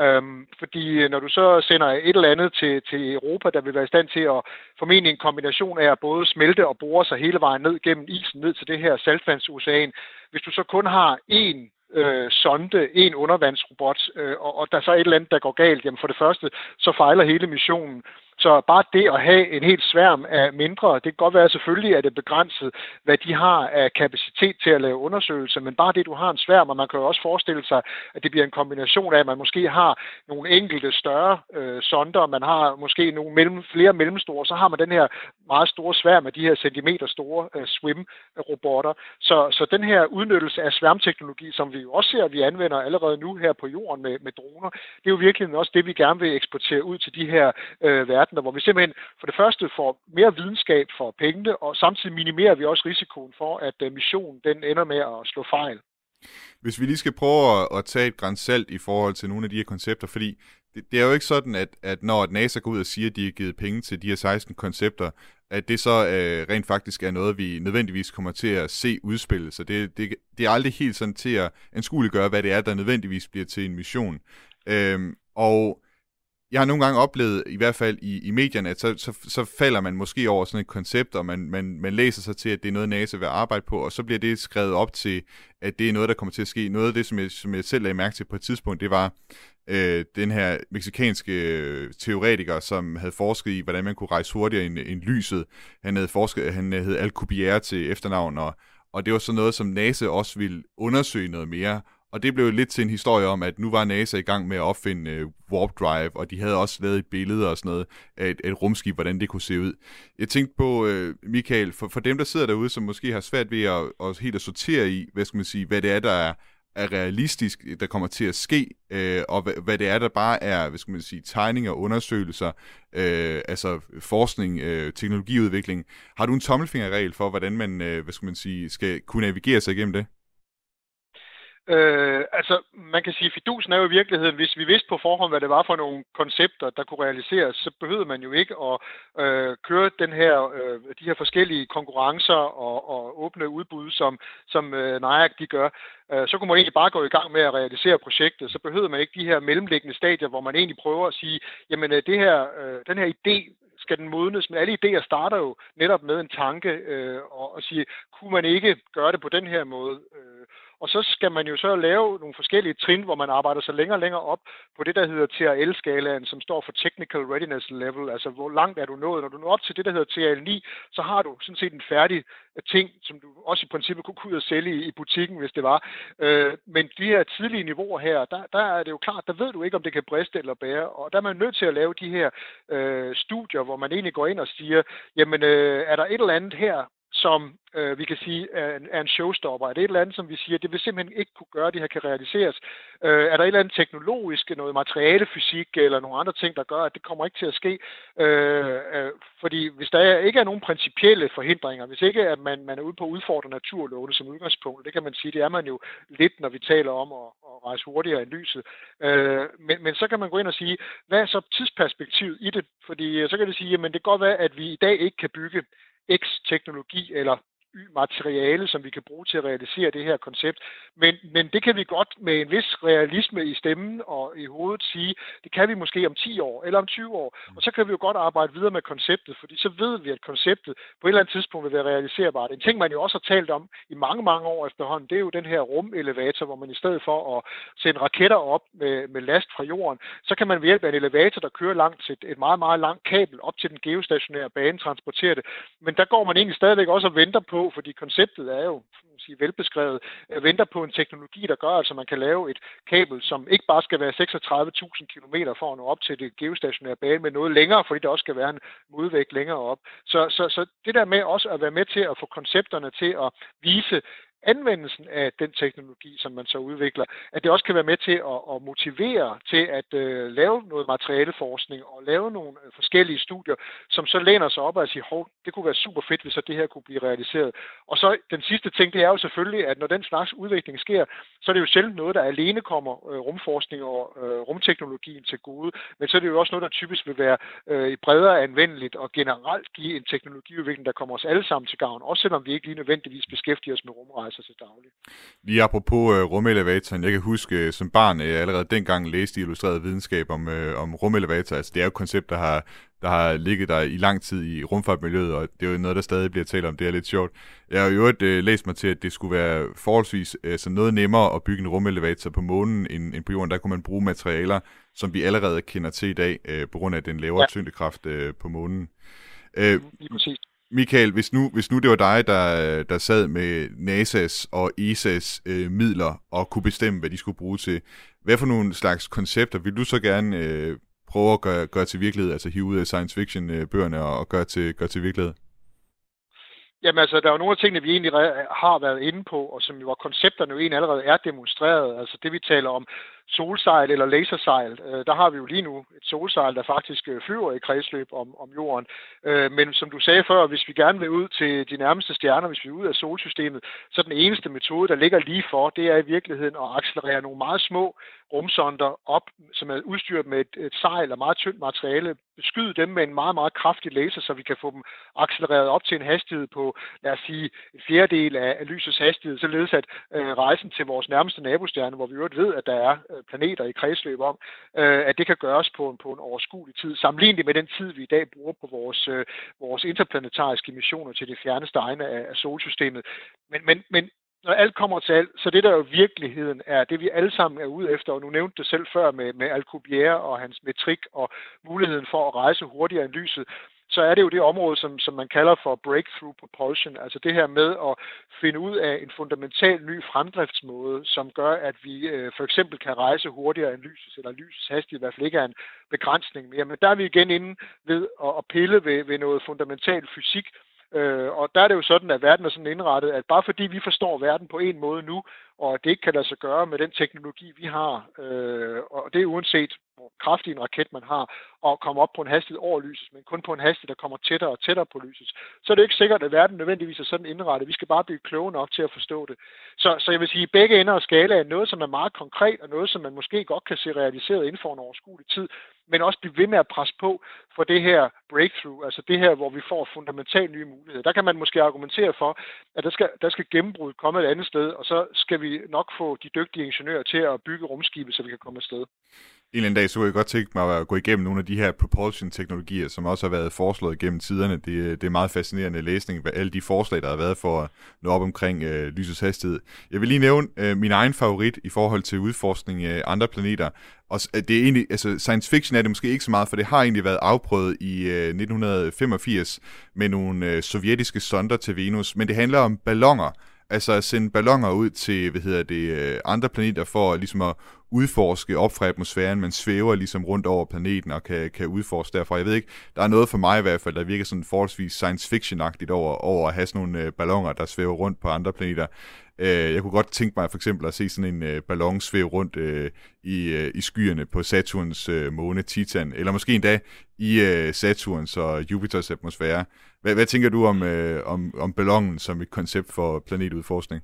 Øhm, fordi øh, når du så sender et eller andet til, til Europa, der vil være i stand til at formentlig en kombination af at både smelte og bore sig hele vejen ned gennem isen, ned til det her saltvandsocean. Hvis du så kun har én øh, sonde, en undervandsrobot, øh, og, og der er så et eller andet, der går galt, jamen for det første, så fejler hele missionen. Så bare det at have en helt sværm af mindre, det kan godt være selvfølgelig, at det er begrænset, hvad de har af kapacitet til at lave undersøgelser, men bare det, du har en sværm, og man kan jo også forestille sig, at det bliver en kombination af, at man måske har nogle enkelte større øh, sonder, man har måske nogle mellem, flere mellemstore, så har man den her meget store sværm af de her centimeter store øh, swim-robotter. Så, så den her udnyttelse af sværmteknologi, som vi jo også ser, at vi anvender allerede nu her på jorden med, med droner, det er jo virkelig også det, vi gerne vil eksportere ud til de her øh, verden verdener, hvor vi simpelthen for det første får mere videnskab for pengene, og samtidig minimerer vi også risikoen for, at øh, missionen den ender med at slå fejl. Hvis vi lige skal prøve at, at tage et grænsalt i forhold til nogle af de her koncepter, fordi det, det er jo ikke sådan, at, at når NASA går ud og siger, at de har givet penge til de her 16 koncepter, at det så øh, rent faktisk er noget, vi nødvendigvis kommer til at se udspille. Så det, det, det er aldrig helt sådan til at anskueliggøre, hvad det er, der nødvendigvis bliver til en mission. Øhm, og jeg har nogle gange oplevet, i hvert fald i, i medierne, at så, så, så falder man måske over sådan et koncept, og man, man, man læser sig til, at det er noget, NASA vil arbejde på, og så bliver det skrevet op til, at det er noget, der kommer til at ske. Noget af det, som jeg, som jeg selv lagde mærke til på et tidspunkt, det var øh, den her meksikanske øh, teoretiker, som havde forsket i, hvordan man kunne rejse hurtigere end, end lyset. Han havde forsket, han hed Alcubierre til efternavn, og, og det var så noget, som NASA også ville undersøge noget mere, og det blev lidt til en historie om, at nu var NASA i gang med at opfinde øh, Warp Drive, og de havde også lavet et billede og sådan noget af et, et rumskib, hvordan det kunne se ud. Jeg tænkte på, øh, Michael, for, for dem, der sidder derude, som måske har svært ved at, at helt at sortere i, hvad skal man sige, hvad det er, der er er realistisk, der kommer til at ske, øh, og hvad, hvad det er, der bare er, hvad skal man sige, tegninger, undersøgelser, øh, altså forskning, øh, teknologiudvikling. Har du en tommelfingerregel for, hvordan man, øh, hvad skal man sige, skal kunne navigere sig igennem det? Øh, altså, man kan sige, fidusen er jo i virkeligheden, hvis vi vidste på forhånd, hvad det var for nogle koncepter, der kunne realiseres, så behøvede man jo ikke at øh, køre den her, øh, de her forskellige konkurrencer og, og åbne udbud, som, som øh, NIAC de gør. Øh, så kunne man egentlig bare gå i gang med at realisere projektet. Så behøvede man ikke de her mellemliggende stadier, hvor man egentlig prøver at sige, jamen øh, det her, øh, den her idé skal den modnes, men alle idéer starter jo netop med en tanke øh, og, og sige, kunne man ikke gøre det på den her måde? Øh, og så skal man jo så lave nogle forskellige trin, hvor man arbejder sig længere og længere op på det, der hedder TRL-skalaen, som står for Technical Readiness Level. Altså, hvor langt er du nået? Når du når op til det, der hedder TRL9, så har du sådan set en færdig øh, ting, som du også i princippet kunne ud og sælge i, i butikken, hvis det var. Øh, men de her tidlige niveauer her, der, der er det jo klart, der ved du ikke, om det kan briste eller bære. Og der er man nødt til at lave de her øh, studier, hvor man egentlig går ind og siger, jamen, øh, er der et eller andet her, som øh, vi kan sige er en, er en showstopper? Er det et eller andet, som vi siger, det vil simpelthen ikke kunne gøre, at det her kan realiseres? Øh, er der et eller andet teknologisk, noget materialefysik eller nogle andre ting, der gør, at det kommer ikke til at ske? Øh, øh, fordi hvis der ikke er nogen principielle forhindringer, hvis ikke at man, man er ude på at udfordre naturlovene som udgangspunkt, det kan man sige, det er man jo lidt, når vi taler om at, at rejse hurtigere end lyset. Øh, men, men så kan man gå ind og sige, hvad er så tidsperspektivet i det? Fordi øh, så kan det sige, at det kan godt være, at vi i dag ikke kan bygge X-teknologi eller Y-materiale, som vi kan bruge til at realisere det her koncept. Men, men det kan vi godt med en vis realisme i stemmen og i hovedet sige, det kan vi måske om 10 år eller om 20 år. Og så kan vi jo godt arbejde videre med konceptet, fordi så ved vi, at konceptet på et eller andet tidspunkt vil være realiserbart. En ting, man jo også har talt om i mange, mange år efterhånden, det er jo den her rumelevator, hvor man i stedet for at sende raketter op med, med last fra jorden, så kan man ved hjælp af en elevator, der kører langt et, et meget, meget langt kabel op til den geostationære bane, transportere det. Men der går man egentlig stadigvæk også og venter på, fordi konceptet er jo sige, velbeskrevet, venter på en teknologi, der gør, at altså, man kan lave et kabel, som ikke bare skal være 36.000 km for at nå op til det geostationære bane, men noget længere, fordi der også skal være en modvægt længere op. Så, så, så det der med også at være med til at få koncepterne til at vise, anvendelsen af den teknologi, som man så udvikler, at det også kan være med til at, at motivere til at uh, lave noget materialeforskning og lave nogle øh, forskellige studier, som så læner sig op og siger, hov, det kunne være super fedt, hvis så det her kunne blive realiseret. Og så den sidste ting, det er jo selvfølgelig, at når den slags udvikling sker, så er det jo sjældent noget, der alene kommer uh, rumforskning og uh, rumteknologien til gode, men så er det jo også noget, der typisk vil være øh, bredere anvendeligt og generelt give en teknologiudvikling, der kommer os alle sammen til gavn, også selvom vi ikke lige nødvendigvis beskæftiger os med rumrejse rejser til daglig. Lige apropos uh, rumelevatoren, jeg kan huske uh, som barn, uh, allerede dengang læste i illustreret videnskab om, uh, om rumelevator. Altså, det er jo et koncept, der har, der har ligget der i lang tid i rumfartmiljøet, og det er jo noget, der stadig bliver talt om. Det er lidt sjovt. Jeg har jo øvrigt uh, læst mig til, at det skulle være forholdsvis uh, så noget nemmere at bygge en rumelevator på månen end, end på jorden. Der kunne man bruge materialer, som vi allerede kender til i dag, uh, på grund af den lavere ja. tyngdekraft uh, på månen. Uh, Lige præcis. Michael, hvis nu, hvis nu det var dig, der, der sad med NASA's og ESA's øh, midler og kunne bestemme, hvad de skulle bruge til, hvad for nogle slags koncepter vil du så gerne øh, prøve at gøre, gøre til virkelighed, altså hive ud af science fiction-bøgerne øh, og, og gøre til, gøre til virkelighed? Jamen altså, der er jo nogle af tingene, vi egentlig har været inde på, og som jo var koncepterne jo egentlig allerede er demonstreret. Altså det, vi taler om, solsejl eller lasersejl. Øh, der har vi jo lige nu et solsejl, der faktisk øh, flyver i kredsløb om, om jorden. Øh, men som du sagde før, hvis vi gerne vil ud til de nærmeste stjerner, hvis vi er ud af solsystemet, så den eneste metode, der ligger lige for, det er i virkeligheden at accelerere nogle meget små rumsonder op, som er udstyret med et, et sejl og meget tyndt materiale, beskyde dem med en meget, meget kraftig laser, så vi kan få dem accelereret op til en hastighed på, lad os sige, en fjerdedel af, af lysets hastighed, således at øh, rejsen til vores nærmeste nabostjerne, hvor vi jo ved, at der er øh, planeter i kredsløb om, øh, at det kan gøres på en, på en overskuelig tid, sammenlignet med den tid, vi i dag bruger på vores, øh, vores interplanetariske missioner til de fjerneste egne af, af solsystemet. Men, men, men når alt kommer til alt, så det der jo virkeligheden er, det vi alle sammen er ude efter, og nu nævnte det selv før med, med Alcubierre og hans metrik og muligheden for at rejse hurtigere end lyset, så er det jo det område, som, som man kalder for breakthrough propulsion, altså det her med at finde ud af en fundamental ny fremdriftsmåde, som gør, at vi øh, for eksempel kan rejse hurtigere end lyset, eller lysets hastighed i hvert fald ikke er en begrænsning mere. Men der er vi igen inde ved at, at pille ved, ved noget fundamental fysik, Øh, og der er det jo sådan, at verden er sådan indrettet, at bare fordi vi forstår verden på en måde nu, og det ikke kan lade sig gøre med den teknologi, vi har, øh, og det er uanset hvor kraftig en raket man har, og komme op på en hastighed over lyset, men kun på en hastighed, der kommer tættere og tættere på lyset, så er det ikke sikkert, at verden nødvendigvis er sådan indrettet. Vi skal bare blive kloge nok til at forstå det. Så, så jeg vil sige, at begge ender af skala er noget, som er meget konkret, og noget, som man måske godt kan se realiseret inden for en overskuelig tid, men også blive ved med at presse på for det her breakthrough, altså det her, hvor vi får fundamentalt nye muligheder. Der kan man måske argumentere for, at der skal, der skal gennembrud komme et andet sted, og så skal vi nok få de dygtige ingeniører til at bygge rumskibe, så vi kan komme afsted en eller anden dag, så kunne jeg godt tænke mig at gå igennem nogle af de her propulsion-teknologier, som også har været foreslået gennem tiderne. Det, det er meget fascinerende læsning, hvad alle de forslag, der har været for at nå op omkring øh, lysets hastighed. Jeg vil lige nævne øh, min egen favorit i forhold til udforskning af andre planeter. Og øh, det er egentlig, altså science fiction er det måske ikke så meget, for det har egentlig været afprøvet i øh, 1985 med nogle øh, sovjetiske sonder til Venus, men det handler om ballonger, altså at sende ballonger ud til, hvad hedder det, øh, andre planeter for ligesom at udforske op fra atmosfæren. Man svæver ligesom rundt over planeten og kan, kan udforske derfra. Jeg ved ikke, der er noget for mig i hvert fald, der virker sådan forholdsvis science fiction-agtigt over, over at have sådan nogle øh, ballonger, der svæver rundt på andre planeter. Øh, jeg kunne godt tænke mig for eksempel at se sådan en øh, ballon svæve rundt øh, i, øh, i skyerne på Saturns øh, måne Titan, eller måske endda i øh, Saturns og Jupiters atmosfære. Hvad, hvad tænker du om, øh, om, om ballonen som et koncept for planetudforskning?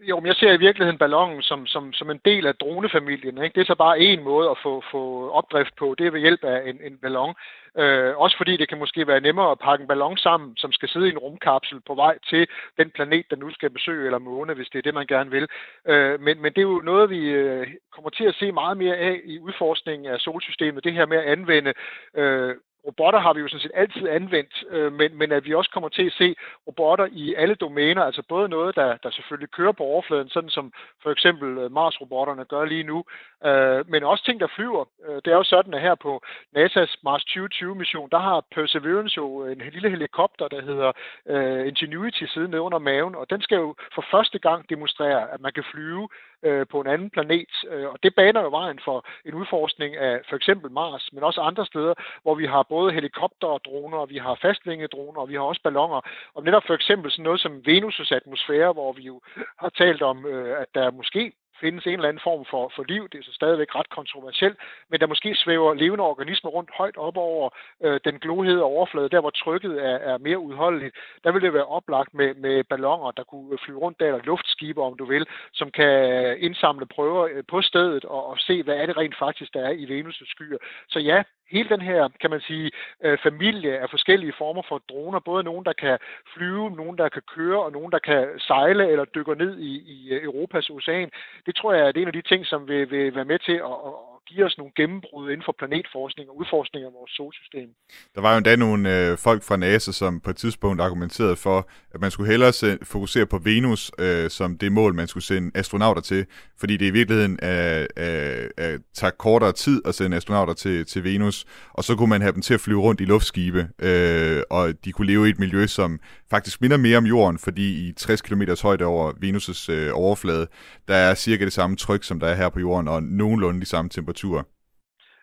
Jo, men jeg ser i virkeligheden ballonen som, som, som en del af dronefamilien. Ikke? Det er så bare en måde at få, få opdrift på. Det er ved hjælp af en, en ballon. Øh, også fordi det kan måske være nemmere at pakke en ballon sammen, som skal sidde i en rumkapsel på vej til den planet, der nu skal besøge, eller måne, hvis det er det, man gerne vil. Øh, men, men det er jo noget, vi øh, kommer til at se meget mere af i udforskningen af solsystemet. Det her med at anvende øh, robotter har vi jo sådan set altid anvendt, øh, men, men at vi også kommer til at se robotter i alle domæner, altså både noget, der, der selvfølgelig kører på overfladen, sådan som for eksempel øh, Mars-robotterne gør lige nu, øh, men også ting, der flyver. Øh, det er jo sådan, at her på NASA's Mars 2020-mission, der har Perseverance jo en lille helikopter, der hedder øh, Ingenuity siddende under maven, og den skal jo for første gang demonstrere, at man kan flyve øh, på en anden planet. Øh, og det baner jo vejen for en udforskning af for eksempel Mars, men også andre steder, hvor vi har både helikopterdroner, vi har fastvingedroner, og vi har også ballonger. Og netop for eksempel sådan noget som Venus' atmosfære, hvor vi jo har talt om, øh, at der måske findes en eller anden form for, for liv. Det er så stadigvæk ret kontroversielt, men der måske svæver levende organismer rundt højt op over øh, den glohede overflade, der hvor trykket er, er mere udholdeligt. Der vil det være oplagt med, med ballonger, der kunne flyve rundt der, eller luftskibe, om du vil, som kan indsamle prøver øh, på stedet og, og se, hvad er det rent faktisk, der er i Venus' skyer. Så ja, hele den her, kan man sige, øh, familie af forskellige former for droner, både nogen, der kan flyve, nogen, der kan køre, og nogen, der kan sejle eller dykke ned i, i Europas ocean, det tror jeg er en af de ting, som vil, vil være med til at, at give os nogle gennembrud inden for planetforskning og udforskning af vores solsystem. Der var jo endda nogle øh, folk fra NASA, som på et tidspunkt argumenterede for, at man skulle hellere se, fokusere på Venus øh, som det mål, man skulle sende astronauter til, fordi det i virkeligheden er, er, er, tager kortere tid at sende astronauter til, til Venus, og så kunne man have dem til at flyve rundt i luftskibe, øh, og de kunne leve i et miljø, som faktisk minder mere om jorden, fordi i 60 km højde over Venus' øh, overflade, der er cirka det samme tryk, som der er her på jorden, og nogenlunde de samme temperaturer.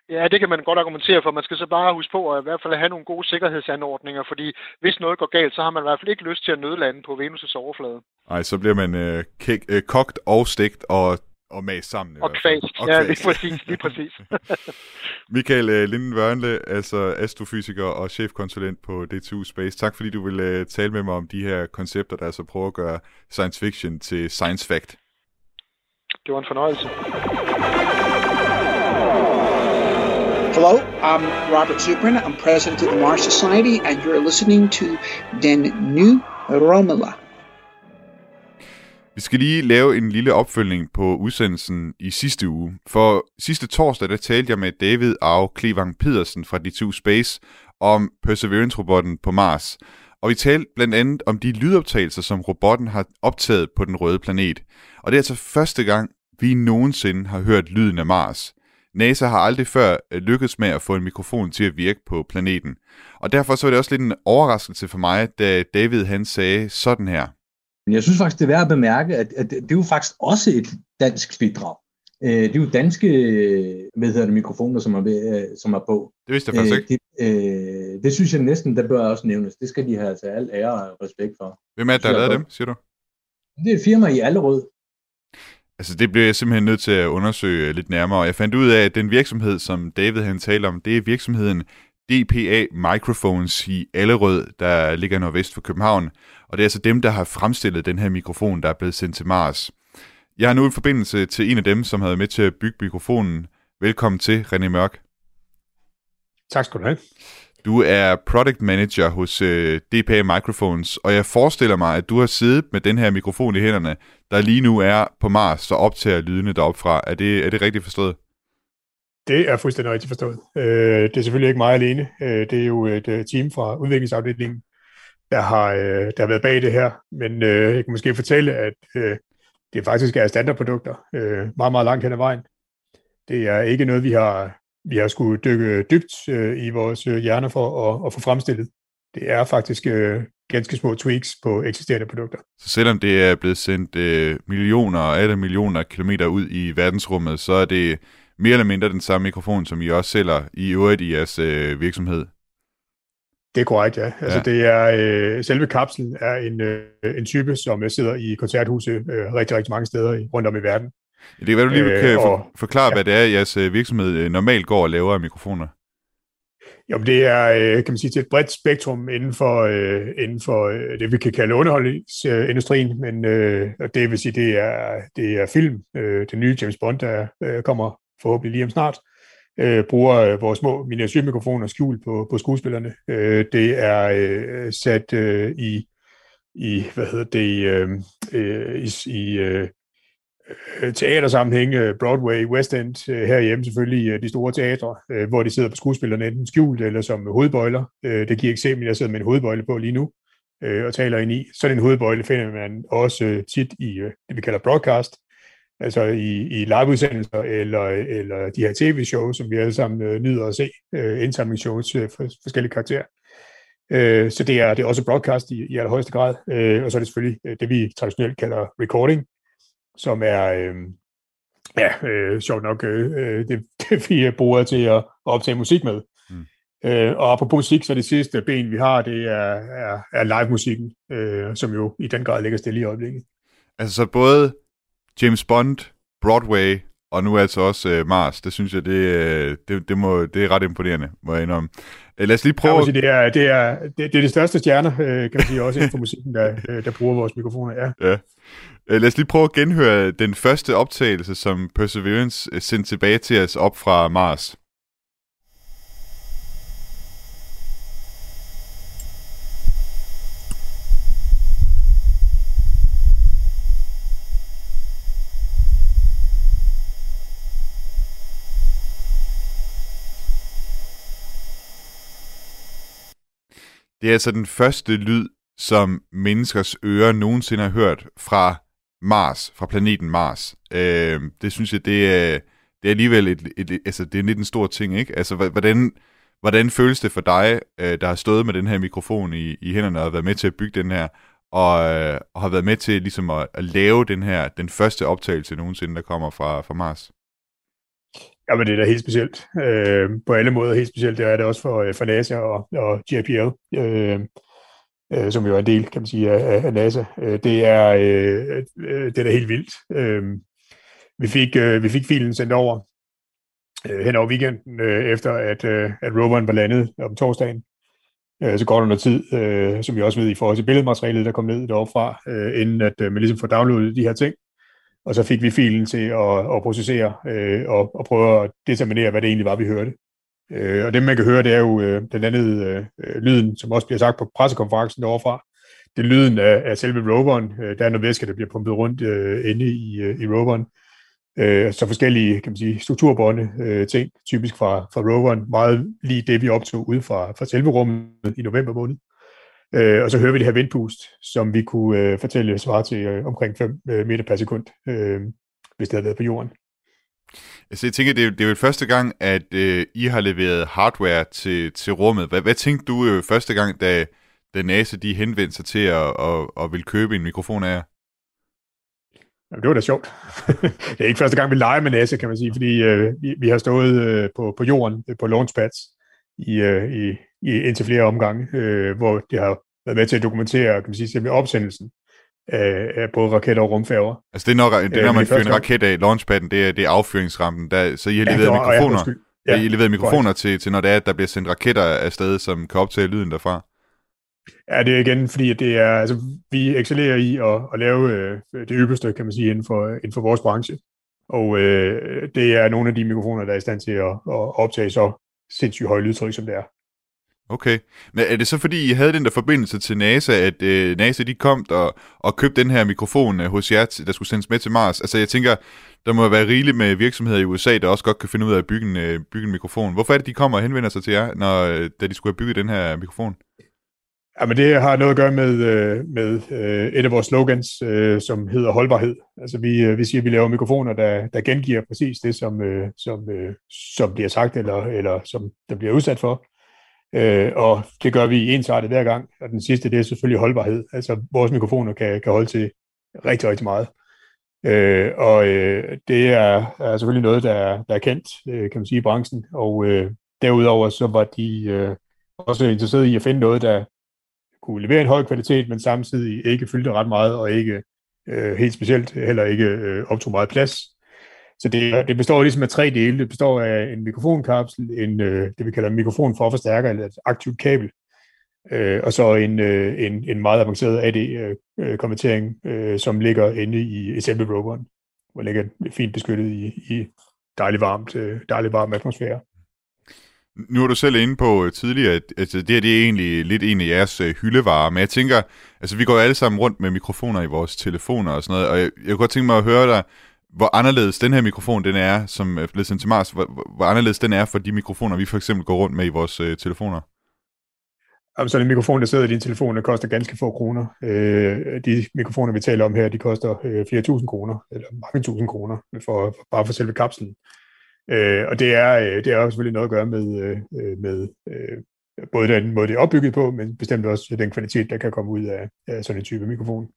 Ja, det kan man godt argumentere for. Man skal så bare huske på at i hvert fald have nogle gode sikkerhedsanordninger, fordi hvis noget går galt, så har man i hvert fald ikke lyst til at nødlande på Venus' overflade. Nej, så bliver man øh, kik, øh, kogt og stegt og og mast sammen. Og kvæst, ja, lige præcis. Lige præcis. Michael uh, Linden altså astrofysiker og chefkonsulent på DTU Space. Tak fordi du vil uh, tale med mig om de her koncepter, der altså prøver at gøre science fiction til science fact. Det var en fornøjelse. Hello, I'm Robert Zubrin. I'm president of the Mars Society, and you're listening to Den Nye Romula. Vi skal lige lave en lille opfølgning på udsendelsen i sidste uge. For sidste torsdag, der talte jeg med David Arve Klevang Pedersen fra D2 Space om Perseverance-robotten på Mars. Og vi talte blandt andet om de lydoptagelser, som robotten har optaget på den røde planet. Og det er altså første gang, vi nogensinde har hørt lyden af Mars. NASA har aldrig før øh, lykkedes med at få en mikrofon til at virke på planeten. Og derfor så var det også lidt en overraskelse for mig, da David han sagde sådan her. Jeg synes faktisk, det er værd at bemærke, at, at det er jo faktisk også et dansk bidrag. Øh, det er jo danske hvad hedder det, mikrofoner, som er, øh, som er på. Det vidste jeg faktisk ikke. Det, øh, det synes jeg næsten, der bør også nævnes. Det skal de have altså al ære og respekt for. Hvem er det, der har lavet dem, siger du? Det er et firma i Allerød. Altså det blev jeg simpelthen nødt til at undersøge øh, lidt nærmere, og jeg fandt ud af, at den virksomhed, som David han taler om, det er virksomheden DPA Microphones i Allerød, der ligger nordvest for København, og det er altså dem, der har fremstillet den her mikrofon, der er blevet sendt til Mars. Jeg har nu en forbindelse til en af dem, som havde med til at bygge mikrofonen. Velkommen til, René Mørk. Tak skal du have. Du er product manager hos øh, DPA Microphones, og jeg forestiller mig, at du har siddet med den her mikrofon i hænderne, der lige nu er på Mars, og optager lydene deroppe fra. Er det, er det rigtigt forstået? Det er fuldstændig rigtigt forstået. Øh, det er selvfølgelig ikke mig alene. Øh, det er jo et øh, team fra udviklingsafdelingen, der har, øh, der har været bag det her. Men øh, jeg kan måske fortælle, at øh, det faktisk er standardprodukter øh, meget, meget langt hen ad vejen. Det er ikke noget, vi har vi har skulle dykke dybt øh, i vores øh, hjerner for at, at få fremstillet. Det er faktisk øh, ganske små tweaks på eksisterende produkter. Så selvom det er blevet sendt øh, millioner og alle millioner af kilometer ud i verdensrummet, så er det mere eller mindre den samme mikrofon, som I også sælger i øvrigt i jeres øh, virksomhed? Det er korrekt, ja. Altså, ja. det er, øh, selve kapslen er en, øh, en type, som sidder i koncerthuse øh, rigtig, rigtig mange steder rundt om i verden. Det kan være, du lige kan øh, for, forklare, ja. hvad det er, jeres øh, virksomhed øh, normalt går og laver af mikrofoner. Jo, det er, øh, kan man sige, til et bredt spektrum inden for, inden for det, vi kan kalde underholdningsindustrien, men det vil sige, det er, det er film. Det nye James Bond, der kommer forhåbentlig lige om snart, bruger vores små miniatyrmikrofoner skjult på, på skuespillerne. Det er sat i, i, hvad hedder det, i, i, i Øh, Øh, teatersammenhæng, øh, Broadway, West End, øh, herhjemme selvfølgelig de store teatre, hvor de sidder på skuespillerne enten skjult eller som hovedbøjler. Det giver eksempel, jeg sidder med en hovedbøjle på lige nu og taler ind i. Sådan en hovedbøjle finder man også tit i det, vi kalder broadcast, altså i, i liveudsendelser eller, eller de her tv-shows, som vi alle sammen nyder at se, indsamlingsshows for forskellige karakterer. Så det er, det er også broadcast i, i allerhøjeste grad, og så er det selvfølgelig det, vi traditionelt kalder recording, som er, øh, ja, øh, sjovt nok, øh, øh det, det vi bruger til at, optage musik med. Mm. Øh, og apropos musik, så det sidste ben, vi har, det er, er, er live-musikken, øh, som jo i den grad ligger stille i øjeblikket. Altså så både James Bond, Broadway og nu altså også øh, Mars, det synes jeg, det, øh, det, det, må, det er ret imponerende, må jeg indrømme. Øh, lad os lige prøve... Sige, det, er, det, er, det, det er det største stjerner, øh, kan man sige, også inden for musikken, der, der bruger vores mikrofoner, ja. ja. Øh, lad os lige prøve at genhøre den første optagelse, som Perseverance øh, sendte tilbage til os op fra Mars. Det er altså den første lyd, som menneskers ører nogensinde har hørt fra Mars, fra planeten Mars. Øh, det synes jeg, det er, det er alligevel et, et, et, altså, det er lidt en stor ting, ikke? Altså, hvordan, hvordan føles det for dig, øh, der har stået med den her mikrofon i, i hænderne og været med til at bygge den her, og, øh, og har været med til ligesom at, at lave den her, den første optagelse nogensinde, der kommer fra, fra Mars? Ja, men det er da helt specielt. Øh, på alle måder helt specielt. Det er det også for, øh, for NASA og, og JPL. Øh, øh, som jo er en del, kan man sige, af, af NASA. Øh, det, er, øh, øh, det er da helt vildt. Øh, vi, fik, øh, vi fik filen sendt over øh, hen over weekenden, øh, efter at, øh, at roveren var landet om torsdagen. Øh, så går der noget tid, øh, som vi også ved i forhold til billedmaterialet, der kom ned derovre fra, øh, inden at øh, man ligesom får downloadet de her ting. Og så fik vi filen til at, at processere øh, og, og prøve at determinere, hvad det egentlig var, vi hørte. Øh, og det, man kan høre, det er jo øh, den anden øh, øh, lyden, som også bliver sagt på pressekonferencen derovre Det er lyden af, af selve roveren. Øh, der er noget væske, der bliver pumpet rundt øh, inde i, øh, i roveren. Øh, så forskellige kan man sige, strukturbånde øh, ting, typisk fra, fra roveren, meget lige det, vi optog ude fra, fra selve rummet i november måned. Øh, og så hører vi det her vindpust, som vi kunne øh, fortælle svarer til øh, omkring 5 øh, meter per sekund, øh, hvis det havde været på jorden. Altså, jeg tænker, det er, det er jo første gang, at øh, I har leveret hardware til, til rummet. Hvad, hvad tænkte du øh, første gang, da, da NASA de henvendte sig til at, at, og vil købe en mikrofon af jer? Jamen, det var da sjovt. det er ikke første gang, vi leger med NASA, kan man sige, fordi øh, vi, vi har stået øh, på, på jorden, øh, på launchpads, i, øh, i, i indtil flere omgange, øh, hvor det har været med til at dokumentere, kan man sige, selve opsendelsen af, både raketter og rumfærger. Altså det er, når, det er, når man fyrer en raket af launchpadden, det er, det er affyringsrampen, der, så I har leveret ja, mikrofoner, ja, I leveret mikrofoner til, til, når det er, at der bliver sendt raketter afsted, som kan optage lyden derfra. Ja, det er igen, fordi det er, altså, vi excellerer i at, at lave øh, det ypperste, kan man sige, inden for, inden for vores branche. Og øh, det er nogle af de mikrofoner, der er i stand til at, at optage så sindssygt høje lydtryk, som det er. Okay. Men er det så fordi, I havde den der forbindelse til NASA, at øh, NASA de kom og, og købte den her mikrofon øh, hos jer, der skulle sendes med til Mars? Altså jeg tænker, der må være rigeligt med virksomheder i USA, der også godt kan finde ud af at bygge en, øh, bygge en mikrofon. Hvorfor er det, de kommer og henvender sig til jer, når, øh, da de skulle have bygget den her mikrofon? Ja, men det har noget at gøre med, øh, med øh, et af vores slogans, øh, som hedder holdbarhed. Altså vi, øh, vi siger, at vi laver mikrofoner, der, der gengiver præcis det, som, øh, som, øh, som bliver sagt, eller, eller som der bliver udsat for. Øh, Og det gør vi ensartet hver gang. Og den sidste, det er selvfølgelig holdbarhed. Altså vores mikrofoner kan, kan holde til rigtig, rigtig meget. Øh, og øh, det er, er selvfølgelig noget, der er, der er kendt, øh, kan man sige, i branchen. Og derudover så var de også interesserede i at finde noget, der kunne levere en høj kvalitet, men samtidig ikke fyldte ret meget, og ikke øh, helt specielt heller ikke øh, optog meget plads. Så det, det består ligesom af tre dele. Det består af en mikrofonkapsel, en, øh, det vi kalder en mikrofon for forstærker, eller et aktivt kabel, øh, og så en, øh, en, en meget avanceret AD-konvertering, øh, øh, som ligger inde i Assembly Roveren, hvor ligger fint beskyttet i, i dejlig varmt, øh, dejlig varm atmosfære. Nu er du selv inde på øh, tidligere, at altså, det her det er egentlig lidt en af jeres øh, hyldevarer, men jeg tænker, altså vi går alle sammen rundt med mikrofoner i vores telefoner og sådan noget, og jeg, jeg kunne godt tænke mig at høre dig, hvor anderledes den her mikrofon den er, som øh, er til Mars, hvor, hvor anderledes den er for de mikrofoner, vi for eksempel går rundt med i vores øh, telefoner. Jamen, så en mikrofon, der sidder i din telefon, der koster ganske få kroner. Øh, de mikrofoner, vi taler om her, de koster øh, flere tusind kroner, eller mange tusind kroner, for, for, bare for selve kapslen. Øh, og det er, øh, det er jo selvfølgelig noget at gøre med, øh, øh, med øh, både den måde, det er opbygget på, men bestemt også den kvalitet, der kan komme ud af, af sådan en type mikrofon.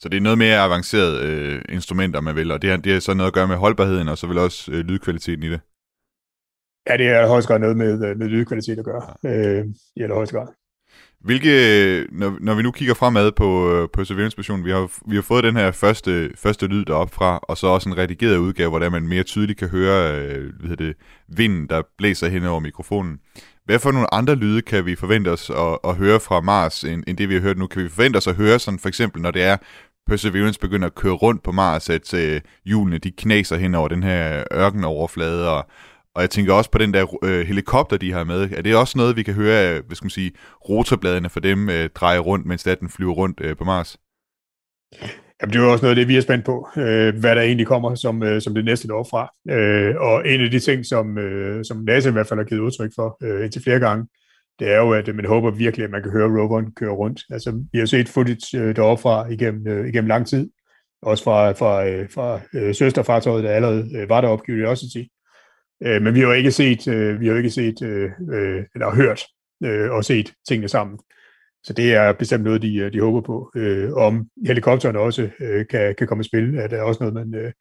Så det er noget mere avanceret øh, instrumenter, man vil, og det har, det har så noget at gøre med holdbarheden, og så vil også øh, lydkvaliteten i det. Ja, det er højst grad noget med, med lydkvalitet at gøre, øh, i allerhøjeste grad. Hvilke, når, når vi nu kigger fremad på, øh, på Perseverance-missionen, vi har, vi har fået den her første, første lyd derop fra, og så også en redigeret udgave, hvor man mere tydeligt kan høre øh, hvad det, vinden, der blæser hen over mikrofonen. Hvad for nogle andre lyde kan vi forvente os at, at høre fra Mars, end, end det vi har hørt nu? Kan vi forvente os at høre sådan for eksempel, når det er, Perseverance begynder at køre rundt på Mars, at øh, hjulene de knaser hen over den her ørkenoverflade, og, og jeg tænker også på den der øh, helikopter, de har med. Er det også noget, vi kan høre, hvad skal man sige, rotorbladene for dem øh, dreje rundt, mens den flyver rundt øh, på Mars? Jamen, det er jo også noget af det, vi er spændt på, øh, hvad der egentlig kommer som, øh, som det næste år fra. Øh, og en af de ting, som, øh, som NASA i hvert fald har givet udtryk for øh, indtil flere gange, det er jo, at man håber virkelig, at man kan høre roveren køre rundt. Altså, vi har set footage øh, deroppe fra igennem, øh, igennem lang tid, også fra, fra, øh, fra øh, søsterfartøjet, der allerede var der opgivet sige. Øh, men vi har jo ikke set, vi har ikke set eller hørt og set tingene sammen. Så det er bestemt noget, de, de håber på. Øh, om helikopteren også øh, kan, kan komme i spil, er det også noget, man, øh,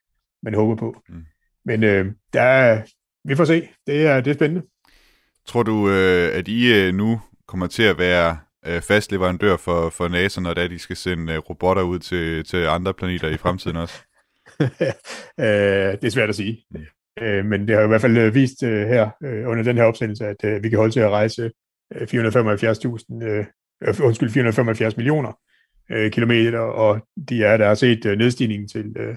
man håber på. Mm. Men øh, der er, vi får se. Det er, det er spændende. Tror du, øh, at I øh, nu kommer til at være øh, fast leverandør for, for NASA, når det de skal sende øh, robotter ud til, til andre planeter i fremtiden også? øh, det er svært at sige. Mm. Øh, men det har i hvert fald øh, vist øh, her øh, under den her opsendelse, at øh, vi kan holde til at rejse øh, 475.000, øh, øh, undskyld, 475 millioner øh, kilometer, og de er, der har set øh, nedstigningen til, øh,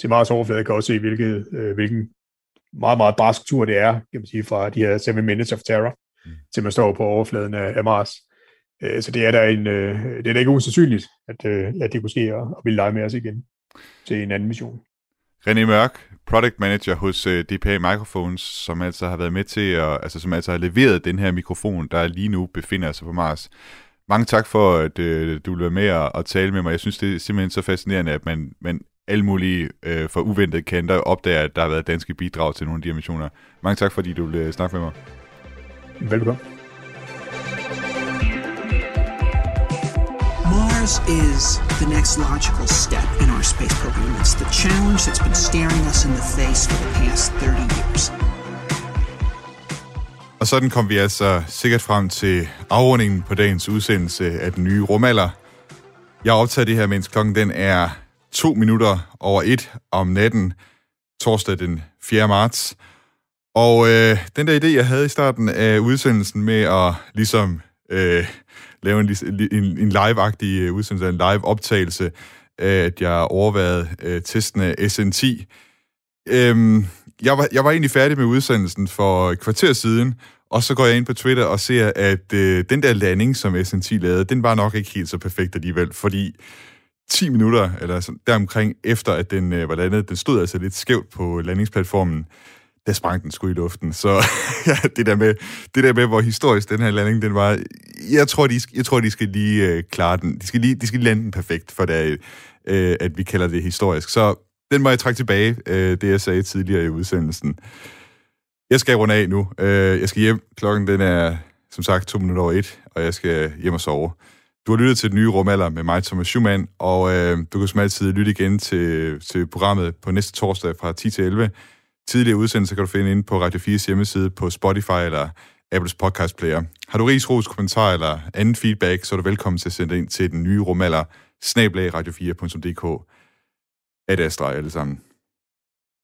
til Mars overflade, kan også se, hvilket, øh, hvilken meget, meget barsk tur det er, kan man sige, fra de her 7 minutes of terror, mm. til man står på overfladen af, af Mars. Øh, så det er da en, øh, det er da ikke usandsynligt, at, øh, at det kunne ske at, at ville lege med os igen til en anden mission. René Mørk, product manager hos uh, øh, DPA Microphones, som altså har været med til at, altså som altså har leveret den her mikrofon, der lige nu befinder sig på Mars. Mange tak for, at uh, du vil være med og, og tale med mig. Jeg synes, det er simpelthen så fascinerende, at man, man alle mulige øh, for uventede kanter opdager, at der har været danske bidrag til nogle af de her missioner. Mange tak, fordi du ville snakke med mig. Velbekomme. Mars is the next logical step in our space program. It's the challenge that's been staring us in the face for the past 30 years. Og sådan kom vi altså sikkert frem til afrundingen på dagens udsendelse af den nye rumalder. Jeg optager det her, mens klokken den er to minutter over et om natten, torsdag den 4. marts. Og øh, den der idé, jeg havde i starten af udsendelsen med at ligesom øh, lave en, en, en live-agtig øh, udsendelse, en live-optagelse, at jeg overvejede øh, testen af SN10. Øhm, jeg, var, jeg var egentlig færdig med udsendelsen for et kvarter siden, og så går jeg ind på Twitter og ser, at øh, den der landing, som SN10 lavede, den var nok ikke helt så perfekt alligevel, fordi 10 minutter, eller sådan, deromkring efter, at den øh, var landet, den stod altså lidt skævt på landingsplatformen, der sprang den sgu i luften. Så ja, det, der med, det der med, hvor historisk den her landing, den var, jeg tror, de, jeg tror, de skal lige øh, klare den. De skal lige, de skal lige lande den perfekt, for det øh, at vi kalder det historisk. Så den må jeg trække tilbage, øh, det jeg sagde tidligere i udsendelsen. Jeg skal runde af nu. Øh, jeg skal hjem. Klokken den er, som sagt, to minutter over et, og jeg skal hjem og sove. Du har lyttet til den nye rumalder med mig, Thomas Schumann, og øh, du kan som altid lytte igen til, til programmet på næste torsdag fra 10 til 11. Tidligere udsendelser kan du finde inde på Radio 4's hjemmeside på Spotify eller Apples podcast player. Har du ris, ros, kommentar eller anden feedback, så er du velkommen til at sende ind til den nye rumalder, snablag radio4.dk. Ad Astra alle sammen.